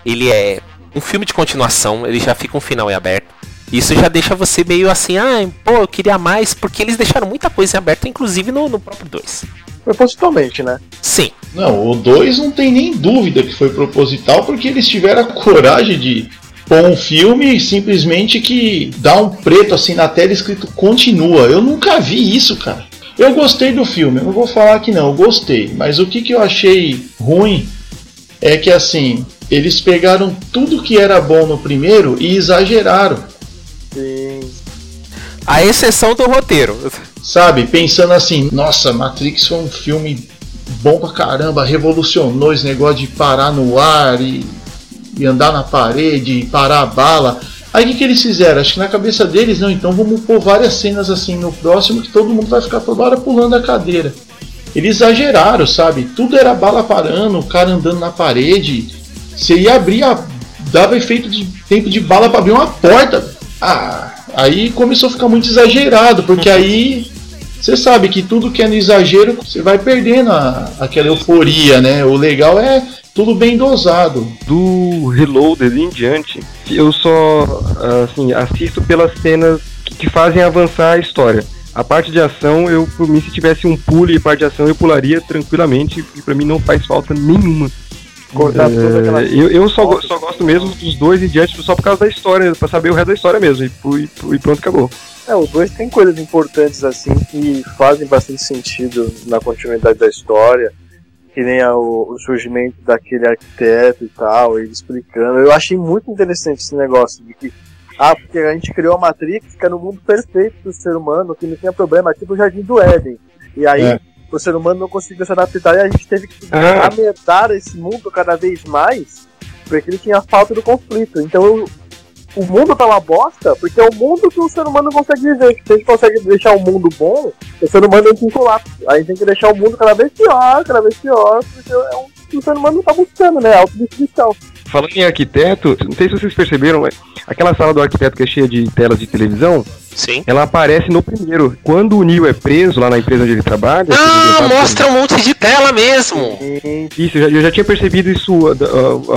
Speaker 3: ele é um filme de continuação, ele já fica um final em aberto. Isso já deixa você meio assim, ah, pô, eu queria mais, porque eles deixaram muita coisa em aberto, inclusive no, no próprio 2.
Speaker 5: Propositalmente, né?
Speaker 3: Sim.
Speaker 7: Não, o 2 não tem nem dúvida que foi proposital, porque eles tiveram a coragem de pôr um filme simplesmente que dá um preto assim na tela escrito continua. Eu nunca vi isso, cara. Eu gostei do filme, eu não vou falar que não, eu gostei. Mas o que, que eu achei ruim é que assim, eles pegaram tudo que era bom no primeiro e exageraram.
Speaker 5: Sim.
Speaker 3: A exceção do roteiro.
Speaker 7: Sabe, pensando assim, nossa, Matrix foi um filme bom pra caramba, revolucionou esse negócio de parar no ar e, e andar na parede, e parar a bala. Aí o que, que eles fizeram? Acho que na cabeça deles, não, então vamos pôr várias cenas assim no próximo que todo mundo vai ficar toda hora pulando a cadeira. Eles exageraram, sabe? Tudo era bala parando, o cara andando na parede. Você ia abrir a. dava efeito de tempo de bala para abrir uma porta. Ah, aí começou a ficar muito exagerado, porque aí você sabe que tudo que é no exagero você vai perdendo a, aquela euforia, né? O legal é tudo bem dosado.
Speaker 6: Do Reloaded em diante, eu só assim, assisto pelas cenas que, que fazem avançar a história. A parte de ação, eu, por mim, se tivesse um pulo e parte de ação, eu pularia tranquilamente, e pra mim não faz falta nenhuma.
Speaker 5: Cortar
Speaker 6: É,
Speaker 5: toda aquela.
Speaker 6: eu, eu só, go- só gosto mesmo dos dois em diante só por causa da história, pra saber o resto da história mesmo. E, e- e pronto, acabou.
Speaker 5: É, o 2 tem coisas importantes assim que fazem bastante sentido na continuidade da história. Que nem o, o surgimento daquele arquiteto e tal, ele explicando. Eu achei muito interessante esse negócio de que. Ah, porque a gente criou a Matrix, que era o mundo perfeito do ser humano, que não tinha problema, tipo o Jardim do Éden. E aí
Speaker 7: É.
Speaker 5: o ser humano não conseguiu se adaptar e a gente teve que
Speaker 6: Ah.
Speaker 5: aumentar esse mundo cada vez mais, porque ele tinha falta do conflito. Então eu- o mundo tá uma bosta, porque é o mundo que o ser humano consegue viver. Se a gente consegue deixar o mundo bom, o ser humano entra em colapso. Aí tem que deixar o mundo cada vez pior, cada vez pior, porque é o que o ser humano tá buscando, né? Autodestruição.
Speaker 6: Falando em arquiteto, não sei se vocês perceberam, mas aquela sala do arquiteto que é cheia de telas de televisão,
Speaker 3: Sim.
Speaker 6: ela aparece no primeiro. Quando o Neo é preso lá na empresa onde ele trabalha.
Speaker 3: Ah,
Speaker 6: ele é
Speaker 3: mostra um monte de tela mesmo.
Speaker 6: Isso, eu já, eu já tinha percebido isso há,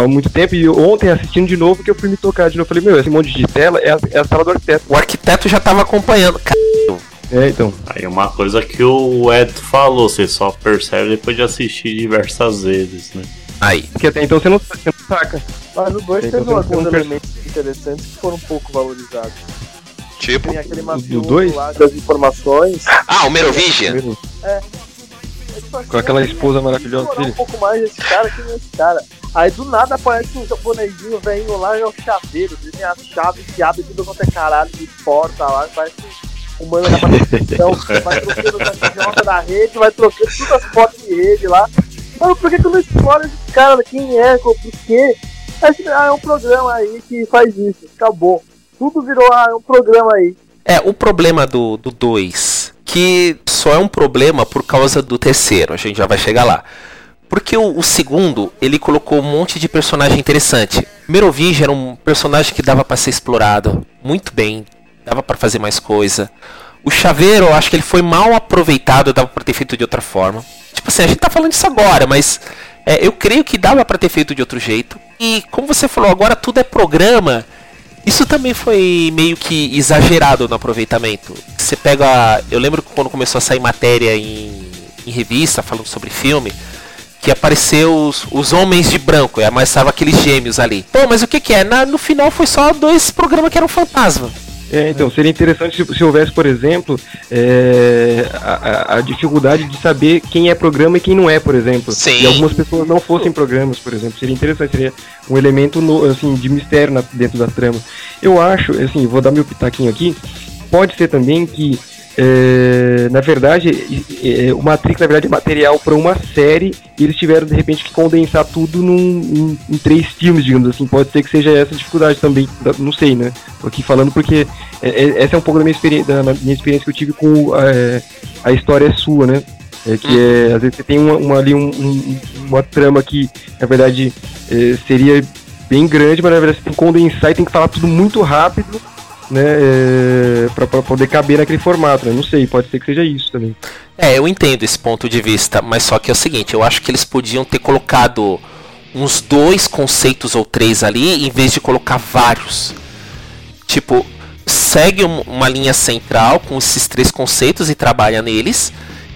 Speaker 6: há- há muito tempo e ontem assistindo de novo que eu fui me tocar de novo. Eu falei, meu, esse monte de tela é a, é a sala do arquiteto.
Speaker 3: O arquiteto já tava acompanhando. Ca-
Speaker 6: É, então.
Speaker 4: Aí uma coisa que o Ed falou, você só percebe depois de assistir diversas vezes, né?
Speaker 3: Aí.
Speaker 6: Porque até então você não, você não saca.
Speaker 5: Mas o 2
Speaker 6: Então
Speaker 5: teve
Speaker 6: não-
Speaker 5: alguns elementos interessantes que foram um pouco valorizados.
Speaker 3: Tipo.
Speaker 5: Tem aquele
Speaker 6: dois?
Speaker 5: lá das informações.
Speaker 3: Ah, o Merovingian.
Speaker 6: Com aquela esposa maravilhosa dele.
Speaker 5: um pouco mais esse cara, quem é esse cara? Aí do nada aparece um japonesinho velhinho lá, é o chaveiro, ele tem as chaves que abre tudo quanto é caralho de porta lá, parece um mano na então vai trocando a jogada da rede, vai trocando todas as portas de rede lá. Mano, por que que eu não exploro esse cara? Quem é? Por quê? Aí, você- ah, é um programa aí que faz isso, acabou. Tudo virou, ah, é um programa aí.
Speaker 3: É, o problema do 2, que só é um problema por causa do terceiro, a gente já vai chegar lá. Porque o, o segundo, ele colocou um monte de personagem interessante. Merovingian era um personagem que dava pra ser explorado muito bem, dava pra fazer mais coisa. O Chaveiro, eu acho que ele foi mal aproveitado, dava pra ter feito de outra forma. Tipo assim, a gente tá falando isso agora, mas é, eu creio que dava pra ter feito de outro jeito. E como você falou, agora tudo é programa. Isso também foi meio que exagerado no aproveitamento. Você pega. Eu lembro que quando começou a sair matéria em, em revista falando sobre filme, que apareceu os, os homens de branco, e mais estava aqueles gêmeos ali. Pô, mas o que, que é? Na- no final foi só dois programas que eram fantasma.
Speaker 6: É, então, seria interessante se, se houvesse, por exemplo, é, a, a- dificuldade de saber quem é programa e quem não é, por exemplo.
Speaker 3: Sim.
Speaker 6: E algumas pessoas não fossem programas, por exemplo. Seria interessante, seria um elemento no- assim, de mistério na- dentro da trama. Eu acho, assim, vou dar meu pitaquinho aqui, pode ser também que é, na verdade, é, o Matrix, na verdade, é material para uma série e eles tiveram, de repente, que condensar tudo num, em, em, três filmes, digamos assim. Pode ser que seja essa a dificuldade também, não sei, né? Tô aqui falando porque é, é, essa é um pouco da minha experiência, da minha experiência que eu tive com é, a história sua, né? É que é, às vezes você tem uma, uma ali um, um, uma trama que, na verdade, é, seria bem grande, mas na verdade você tem que condensar e tem que falar tudo muito rápido né, é, para poder caber naquele formato. Né? Não sei, pode ser que seja isso também.
Speaker 3: É, eu entendo esse ponto de vista, mas só que é o seguinte, eu acho que eles podiam ter colocado uns dois conceitos ou três ali, em vez de colocar vários. Tipo, segue uma linha central com esses três conceitos e trabalha neles.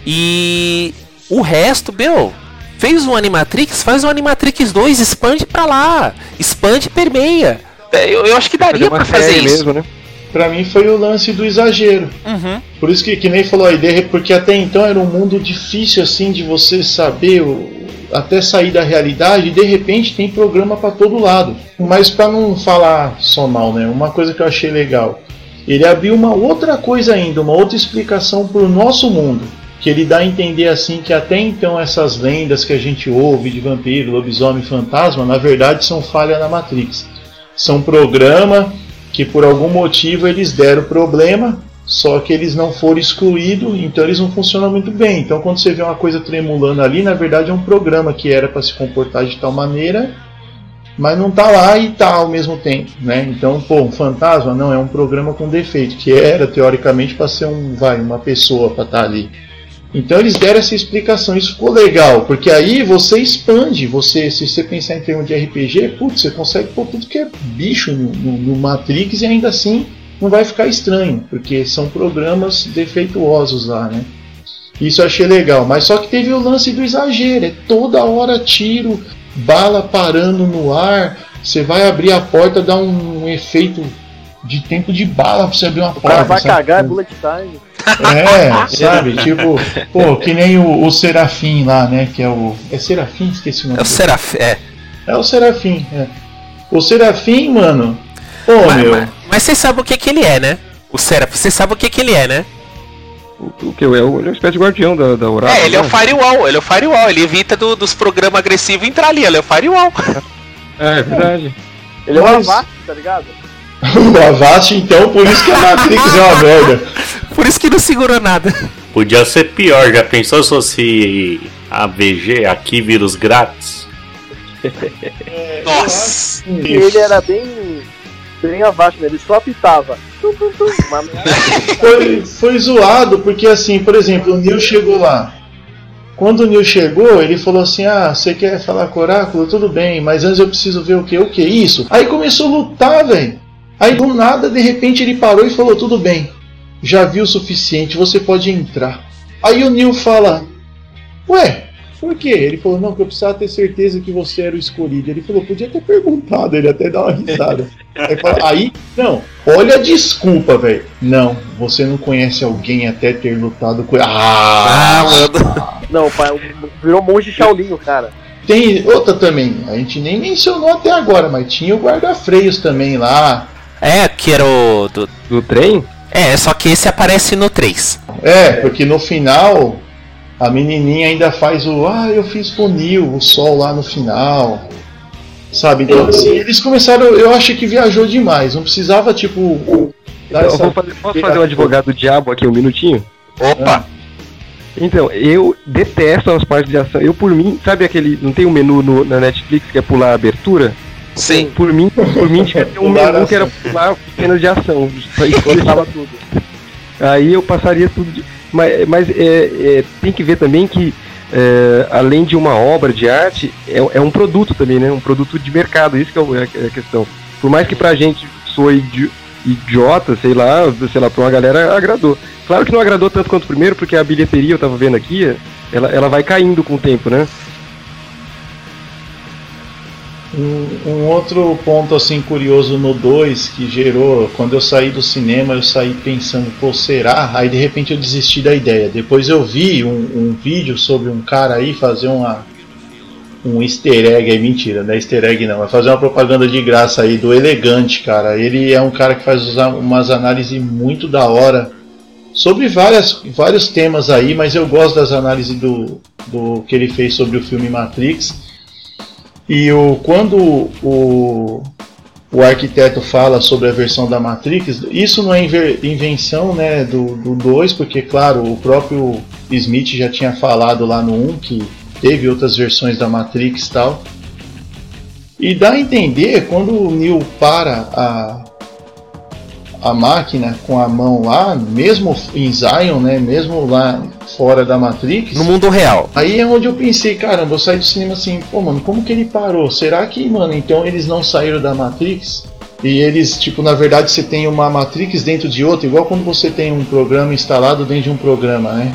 Speaker 3: E o resto, meu, fez um Animatrix, faz um Animatrix 2, expande pra lá, expande e permeia. É, eu, eu acho que daria para fazer isso. Mesmo, né?
Speaker 7: Pra mim foi o lance do exagero.
Speaker 3: Uhum.
Speaker 7: Por isso que, que nem falou a ideia, porque até então era um mundo difícil assim de você saber o, até sair da realidade e de repente tem programa para todo lado. Mas para não falar só mal, né? Uma coisa que eu achei legal. Ele abriu uma outra coisa ainda, uma outra explicação para o nosso mundo. Que ele dá a entender assim que até então essas lendas que a gente ouve de vampiro, lobisomem, fantasma, na verdade são falha na Matrix. São programa que por algum motivo eles deram problema, só que eles não foram excluídos, então eles não funcionam muito bem. Então quando você vê uma coisa tremulando ali, na verdade é um programa que era para se comportar de tal maneira, mas não está lá e está ao mesmo tempo, né? Então, pô, um fantasma não é um programa com defeito, que era teoricamente para ser um, vai, uma pessoa para estar tá ali. Então eles deram essa explicação, isso ficou legal, porque aí você expande, você, se você pensar em termos de RPG, putz, você consegue pôr tudo que é bicho no, no, no Matrix e ainda assim não vai ficar estranho, porque são programas defeituosos lá, né? Isso eu achei legal, mas só que teve o lance do exagero, é toda hora tiro, bala parando no ar, você vai abrir a porta, dá um, um efeito de tempo de bala pra você abrir uma
Speaker 5: o
Speaker 7: porta.
Speaker 5: O cara vai sabe? cagar, é bullet time.
Speaker 7: É, sabe? Tipo, pô, que nem o, o, Serafim lá, né? Que é o. É Serafim? Esqueci o nome.
Speaker 3: É o Serafim, é.
Speaker 7: É o Serafim, é. O Serafim, mano. Pô,
Speaker 3: mas,
Speaker 7: meu.
Speaker 3: Mas, mas você sabe o que que ele é, né? O Serafim, você sabe o que que ele é, né?
Speaker 6: O, que? É, é uma espécie de guardião da, da Oráculo.
Speaker 3: É, ele é o né? firewall, ele é o firewall, ele evita do, dos programas agressivos entrar ali, ele é o firewall.
Speaker 6: É, é verdade.
Speaker 5: Ele é o Avast, tá ligado?
Speaker 7: o Avast, então, por isso que a Matrix é uma merda.
Speaker 3: Por isso que não segurou nada.
Speaker 4: Podia ser pior, já pensou se fosse a VG, aqui vírus grátis?
Speaker 3: É, Nossa!
Speaker 5: Ele era bem. bem abaixo, né? Ele só apitava.
Speaker 7: foi, foi zoado, porque assim, por exemplo, o Neil chegou lá. Quando o Neil chegou, ele falou assim: Ah, você quer falar com o oráculo? Tudo bem, mas antes eu preciso ver o que? O que? Isso. Aí começou a lutar, velho. Aí do nada, de repente, ele parou e falou: Tudo bem, já viu o suficiente, você pode entrar. Aí o Neil fala: Ué, por quê? Ele falou: Não, que eu precisava ter certeza que você era o escolhido. Ele falou: Podia ter perguntado, ele até dá uma risada. aí, fala, aí, não, olha a desculpa, velho. Não, você não conhece alguém até ter lutado com ele. Ah,
Speaker 3: ah mano.
Speaker 5: Não, pai, virou monge Shaolin, cara.
Speaker 7: Tem outra também, a gente nem mencionou até agora, mas tinha o guarda-freios também lá.
Speaker 3: É, que era o. Do,
Speaker 6: do trem?
Speaker 3: É, só que esse aparece no 3.
Speaker 7: É, porque no final a menininha ainda faz o. Ah, eu fiz funil, o sol lá no final. Sabe? Então, assim, eles começaram. Eu acho que viajou demais. Não precisava, tipo.
Speaker 6: Dar essa... vou fazer, posso fazer um advogado do diabo aqui um minutinho?
Speaker 3: Opa!
Speaker 6: Então, eu detesto as partes de ação. Eu, por mim, sabe aquele. Não tem um menu no, na Netflix que é pular a abertura?
Speaker 3: Sim.
Speaker 6: Por mim, por mim tinha um menu que era pular cenas de ação. Isso tudo. Aí eu passaria tudo. De... Mas, mas é, é, tem que ver também que, é, além de uma obra de arte, é, é, um produto também, né? Um produto de mercado. Isso que é, é a questão. Por mais que pra gente sou idi idiota, sei lá, sei lá, pra uma galera agradou. Claro que não agradou tanto quanto o primeiro, porque a bilheteria, eu tava vendo aqui, ela, ela vai caindo com o tempo, né?
Speaker 7: Um, um, outro ponto assim curioso no 2 que gerou, quando eu saí do cinema, eu saí pensando, pô, será? Aí de repente eu desisti da ideia. Depois eu vi um, um vídeo sobre um cara aí fazer uma um easter egg aí, mentira, não é easter egg não, vai fazer uma propaganda de graça aí do Elegante, cara. Ele é um cara que faz umas análises muito da hora sobre várias, vários temas aí, mas eu gosto das análises do, do que ele fez sobre o filme Matrix. E o, quando o, o arquiteto fala sobre a versão da Matrix, isso não é invenção né, do 2, porque, claro, o próprio Smith já tinha falado lá no 1 um que teve outras versões da Matrix e tal. E dá a entender, quando o Neo para a, a máquina com a mão lá, mesmo em Zion, né, mesmo lá fora da Matrix.
Speaker 3: No mundo real.
Speaker 7: Aí é onde eu pensei, caramba, eu saí do cinema assim, pô, mano, como que ele parou? Será que, mano, então eles não saíram da Matrix? E eles, tipo, na verdade você tem uma Matrix dentro de outra, igual quando você tem um programa instalado dentro de um programa, né?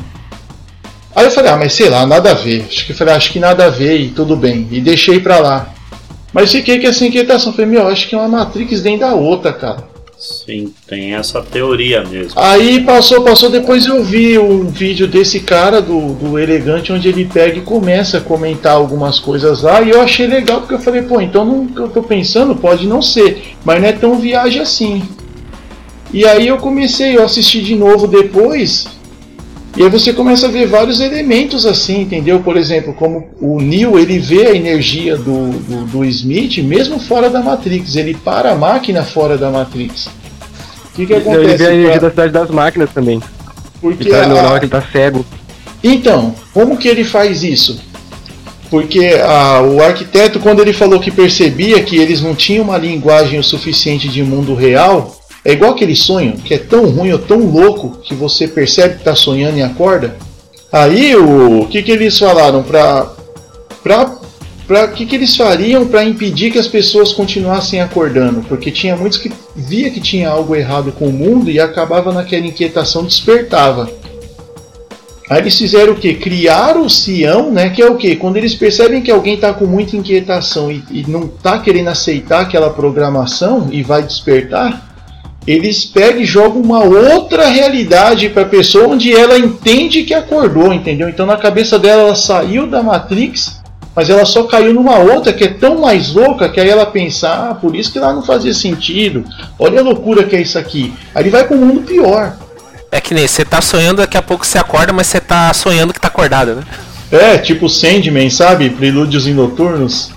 Speaker 7: Aí eu falei, ah, mas sei lá, nada a ver. Acho que falei, acho que nada a ver e tudo bem. E deixei pra lá. Mas fiquei com essa inquietação. Falei, meu, acho que é uma Matrix dentro da outra, cara.
Speaker 4: Sim, tem essa teoria mesmo.
Speaker 7: Aí passou, passou, depois eu vi um vídeo desse cara do, do Elegante, onde ele pega e começa a comentar algumas coisas lá, e eu achei legal, porque eu falei, pô, então não, eu tô pensando, pode não ser, mas não é tão viagem assim. E aí eu comecei, eu assisti de novo depois, e aí você começa a ver vários elementos assim, entendeu? Por exemplo, como o Neo ele vê a energia do, do, do Smith mesmo fora da Matrix, ele para a máquina fora da Matrix.
Speaker 6: O que, que acontece? Ele vê a energia pra... da cidade das máquinas também.
Speaker 7: Porque
Speaker 6: ele tá,
Speaker 7: a...
Speaker 6: que ele tá cego.
Speaker 7: Então, como que ele faz isso? Porque a, o arquiteto, quando ele falou que percebia que eles não tinham uma linguagem o suficiente de mundo real, é igual aquele sonho que é tão ruim ou tão louco que você percebe que está sonhando e acorda. Aí o, que, que eles falaram para para para que, que eles fariam para impedir que as pessoas continuassem acordando? Porque tinha muitos que via que tinha algo errado com o mundo e acabava naquela inquietação, despertava. Aí eles fizeram o que? Criaram o Sião, né? Que é o que? Quando eles percebem que alguém está com muita inquietação e, e não está querendo aceitar aquela programação e vai despertar, eles pegam e jogam uma outra realidade para a pessoa onde ela entende que acordou, entendeu? Então na cabeça dela ela saiu da Matrix, mas ela só caiu numa outra que é tão mais louca que aí ela pensa, ah, por isso que lá não fazia sentido. Olha a loucura que é isso aqui. Aí ele vai para um mundo pior.
Speaker 3: É que nem você tá sonhando, daqui a pouco você acorda, mas você tá sonhando que tá acordado, né?
Speaker 7: É, tipo Sandman, sabe? Prelúdios em noturnos.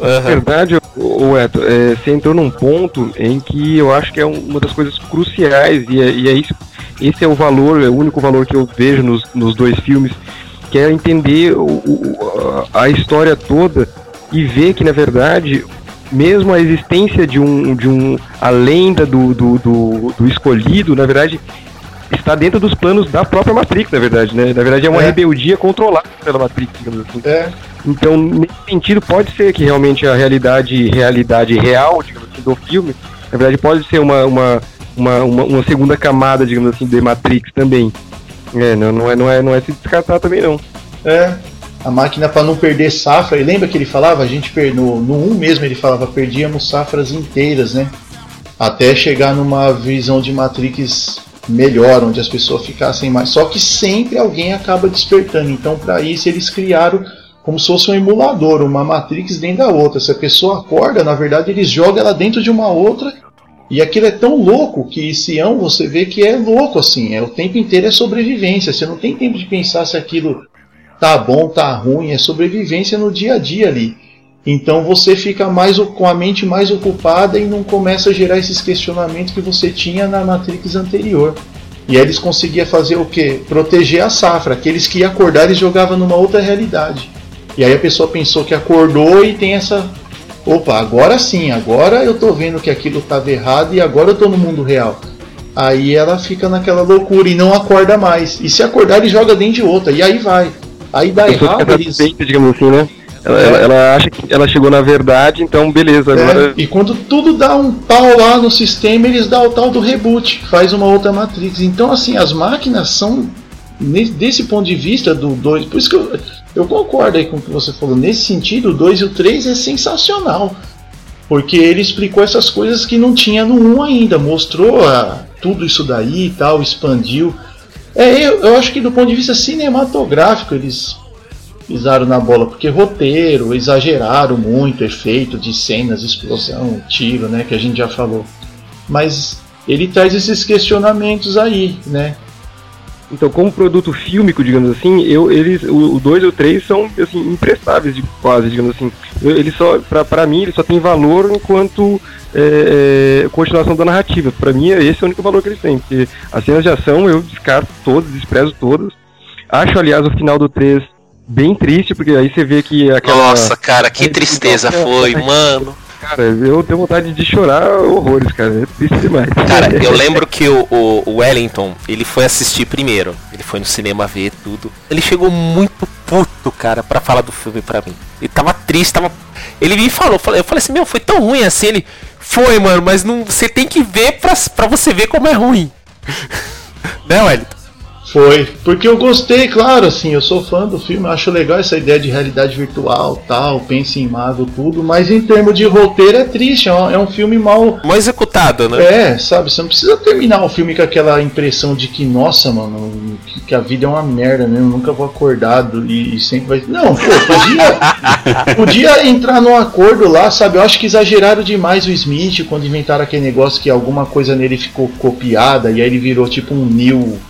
Speaker 6: Na verdade, o Eto, é, você entrou num ponto em que eu acho que é uma das coisas cruciais, e é, e é isso, esse é o valor, é o único valor que eu vejo nos, nos dois filmes, que é entender o, o, a história toda e ver que, na verdade, mesmo a existência de um, de um a lenda do, do, do, do escolhido, na verdade, está dentro dos planos da própria Matrix, na verdade, né? Na verdade é uma é. rebeldia controlada pela Matrix, digamos assim. É. Então, nesse sentido, pode ser que realmente a realidade, realidade real, digamos assim, do filme, na verdade pode ser uma, uma, uma, uma, uma segunda camada, digamos assim, de Matrix também. É, não, não, é, não, é, não é se descartar também não.
Speaker 7: É, a máquina para não perder safra, e lembra que ele falava, a gente no, no 1 mesmo ele falava, perdíamos safras inteiras, né? Até chegar numa visão de Matrix melhor, onde as pessoas ficassem mais. Só que sempre alguém acaba despertando. Então, para isso, eles criaram como se fosse um emulador, uma Matrix dentro da outra. Se a pessoa acorda, na verdade, eles jogam ela dentro de uma outra. E aquilo é tão louco que Sião você vê que é louco assim. É o tempo inteiro é sobrevivência. Você não tem tempo de pensar se aquilo tá bom, tá ruim. É sobrevivência no dia a dia ali. Então você fica mais com a mente mais ocupada e não começa a gerar esses questionamentos que você tinha na Matrix anterior. E aí eles conseguiam fazer o que? Proteger a safra. Aqueles que iam acordar eles jogavam numa outra realidade. E aí a pessoa pensou que acordou e tem essa. Opa, agora sim, agora eu tô vendo que aquilo estava errado e agora eu tô no mundo real. Aí ela fica naquela loucura e não acorda mais. E se acordar, ele joga dentro de outra. E aí vai. Aí dá errado. Eles...
Speaker 6: digamos assim, né? Ela, ela, ela, acha que ela chegou na verdade, então beleza, é, agora.
Speaker 7: É, e quando tudo dá um pau lá no sistema, eles dão o tal do reboot, faz uma outra Matrix. Então, assim, as máquinas são, desse ponto de vista do 2, por isso que eu, eu concordo aí com o que você falou. Nesse sentido, o 2 e o 3 é sensacional. Porque ele explicou essas coisas que não tinha no 1 ainda, mostrou ah, tudo isso daí e tal, expandiu. É, eu, eu acho que do ponto de vista cinematográfico eles pisaram na bola, porque roteiro, exageraram muito efeito de cenas, explosão, tiro, né, que a gente já falou. Mas ele traz esses questionamentos aí, né?
Speaker 6: Então, como produto fílmico, digamos assim, eu, eles, o 2 e o 3 são assim, imprestáveis de, quase, digamos assim. Eu, ele só, pra mim, ele só tem valor enquanto é, é, continuação da narrativa. Pra mim, esse é o único valor que eles têm. Porque as cenas de ação eu descarto todas, desprezo todas. Acho, aliás, o final do 3 bem triste, porque aí você vê que aquela.
Speaker 3: Nossa, cara, que tristeza foi, mano.
Speaker 6: Cara, eu tenho vontade de chorar horrores, cara. É triste demais.
Speaker 3: Cara, eu lembro que o, o, o Wellington, ele foi assistir primeiro. Ele foi no cinema ver tudo. Ele chegou muito puto, cara, pra falar do filme pra mim. Ele tava triste, tava. Ele me falou, eu falei assim, meu, foi tão ruim assim. Ele. Foi, mano, mas não. Você tem que ver pra, pra você ver como é ruim. né, Wellington?
Speaker 7: Foi, porque eu gostei, claro, assim, eu sou fã do filme, acho legal essa ideia de realidade virtual, tal, pense em mago, tudo, mas em termos de roteiro é triste, é um, é um filme mal...
Speaker 3: Mal executado, né?
Speaker 7: É, sabe, você não precisa terminar o filme com aquela impressão de que, nossa, mano, que, que a vida é uma merda, né, eu nunca vou acordado e, e sempre vai... Não, pô, podia, podia entrar num acordo lá, sabe, eu acho que exageraram demais o Smith quando inventaram aquele negócio que alguma coisa nele ficou copiada e aí ele virou tipo um Neo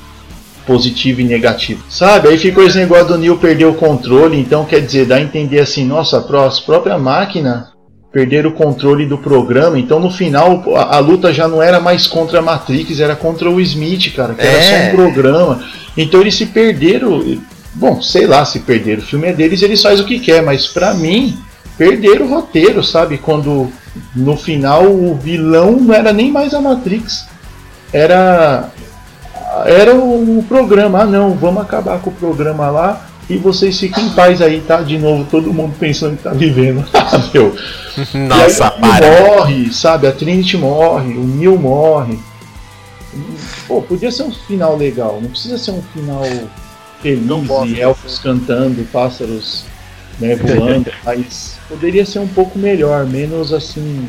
Speaker 7: positivo e negativo. Sabe? Aí ficou esse negócio do Neil perder o controle, então quer dizer, dá a entender assim, nossa, a própria máquina perder o controle do programa, então no final a, a, luta já não era mais contra a Matrix, era contra o Smith, cara, que é. era só um é. programa. Então eles se perderam, bom, sei lá se perderam, o filme é deles, eles fazem o que quer, mas pra mim, perderam o roteiro, sabe? Quando no final o vilão não era nem mais a Matrix, era era o programa, ah não, vamos acabar com o programa lá e vocês fiquem em paz aí, tá? De novo, todo mundo pensando que tá vivendo. Ah, meu.
Speaker 3: Nossa,
Speaker 7: e aí, para. morre, sabe? A Trinity morre, o Neil morre. Pô, podia ser um final legal, não precisa ser um final feliz e elfos cantando, pássaros né, voando, mas poderia ser um pouco melhor, menos assim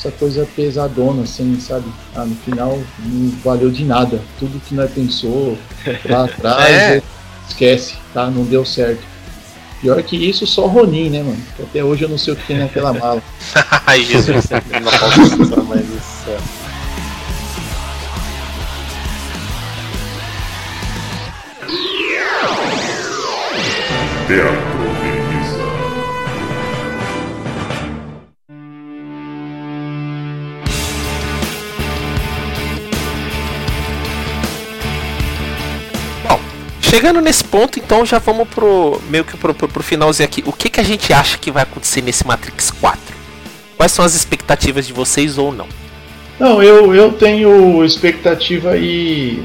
Speaker 7: essa coisa pesadona, assim, sabe? Ah, no final não valeu de nada. Tudo que nós pensou lá atrás, é. esquece, tá? Não deu certo. Pior que isso, só Ronin, né, mano? Até hoje eu não sei o que tem naquela mala.
Speaker 3: Ai, Jesus. não posso pensar mais isso. Chegando nesse ponto, então já vamos pro meio que pro, pro, pro, finalzinho aqui. O que, que a gente acha que vai acontecer nesse Matrix 4? Quais são as expectativas de vocês ou não?
Speaker 7: Não, eu, eu tenho expectativa e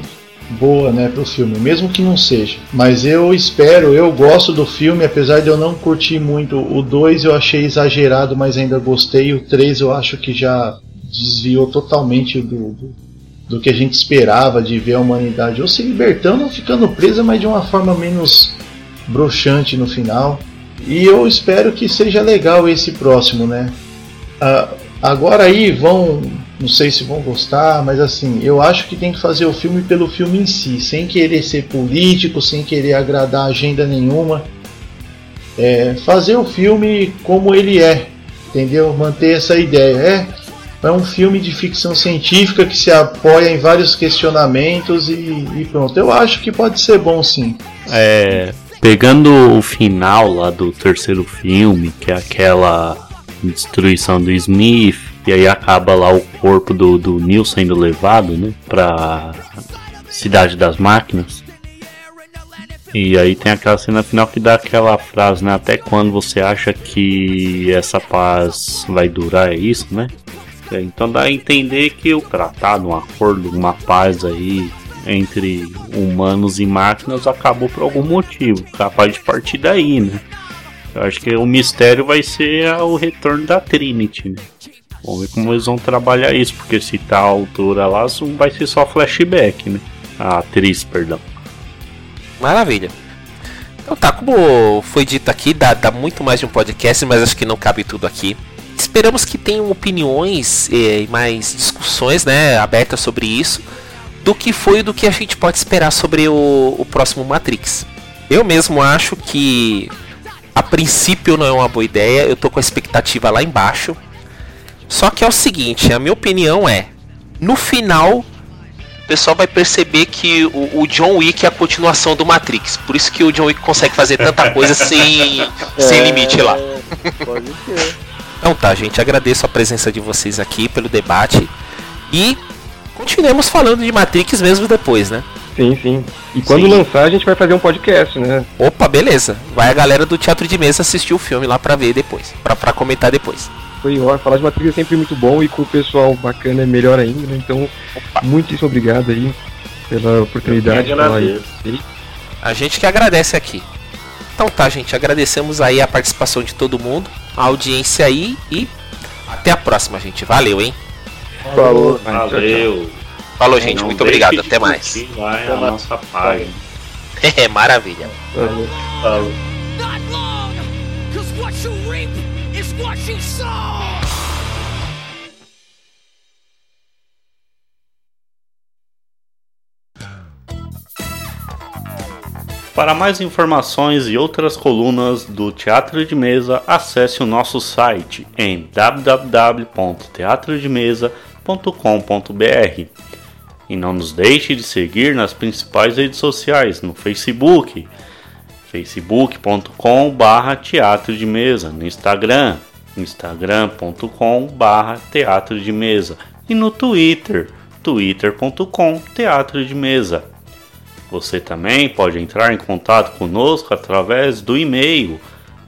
Speaker 7: boa, né, pro filme, mesmo que não seja. Mas eu espero, eu gosto do filme, apesar de eu não curtir muito. O 2 eu achei exagerado, mas ainda gostei. O 3 eu acho que já desviou totalmente do, do do que a gente esperava de ver a humanidade ou se libertando ou ficando presa, mas de uma forma menos broxante no final. E eu espero que seja legal esse próximo, né? Ah, agora aí vão, não sei se vão gostar, mas assim, eu acho que tem que fazer o filme pelo filme em si, sem querer ser político, sem querer agradar agenda nenhuma. É, fazer o filme como ele é, entendeu? Manter essa ideia. É, é um filme de ficção científica que se apoia em vários questionamentos e, e pronto. Eu acho que pode ser bom sim.
Speaker 4: É, pegando o final lá do terceiro filme, que é aquela destruição do Smith, e aí acaba lá o corpo do, do Neil sendo levado, né, pra Cidade das Máquinas. E aí tem aquela cena final que dá aquela frase, né? Até quando você acha que essa paz vai durar, é isso, né? É, então dá a entender que o tratado, um acordo, uma paz aí entre humanos e máquinas acabou por algum motivo, capaz de partir daí, né? Eu acho que o mistério vai ser o retorno da Trinity, né? Vamos ver como eles vão trabalhar isso, porque se tá a altura lá, vai ser só flashback, né? A atriz, perdão.
Speaker 3: Maravilha. Então tá, como foi dito aqui, dá, dá muito mais de um podcast, mas acho que não cabe tudo aqui. Esperamos que tenham opiniões eh, e mais discussões né, abertas sobre isso do que foi do que a gente pode esperar sobre o, o próximo Matrix. Eu mesmo acho que a princípio não é uma boa ideia, eu tô com a expectativa lá embaixo. Só que é o seguinte, a minha opinião é, no final pessoal vai perceber que o, o, John Wick é a continuação do Matrix. Por isso que o John Wick consegue fazer tanta coisa sem, é, sem limite lá. Pode ser. Então tá, gente. Agradeço a presença de vocês aqui pelo debate. E continuemos falando de Matrix mesmo depois, né?
Speaker 6: Sim, sim. E quando sim. lançar, a gente vai fazer um podcast, né?
Speaker 3: Opa, beleza. Vai a galera do Teatro de Mesa assistir o filme lá pra ver depois. Pra, pra comentar depois.
Speaker 6: Foi ótimo. Falar de Matrix é sempre muito bom e com o pessoal bacana é melhor ainda, né? Então, Opa. muitíssimo obrigado aí pela oportunidade de.
Speaker 3: A gente que agradece aqui. Então tá, gente. Agradecemos aí a participação de todo mundo, a audiência aí e até a próxima, gente. Valeu, hein?
Speaker 4: Falou. Valeu.
Speaker 3: Falou, gente. Não muito obrigado. Até mais.
Speaker 4: Vai a nossa página.
Speaker 3: É, maravilha.
Speaker 4: Falou. Falou. Para mais informações e outras colunas do Teatro de Mesa, acesse o nosso site em www.teatrodemesa.com.br. E não nos deixe de seguir nas principais redes sociais, no Facebook, facebook.com.br teatro de mesa, no Instagram, instagram.com.br teatro de mesa e no Twitter, twitter.com teatro de mesa. Você também pode entrar em contato conosco através do e-mail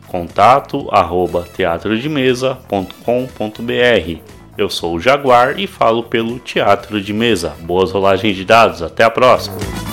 Speaker 4: contato arroba teatrodemesa.com.br eu sou o Jaguar e falo pelo Teatro de Mesa. Boas rolagens de dados, até a próxima!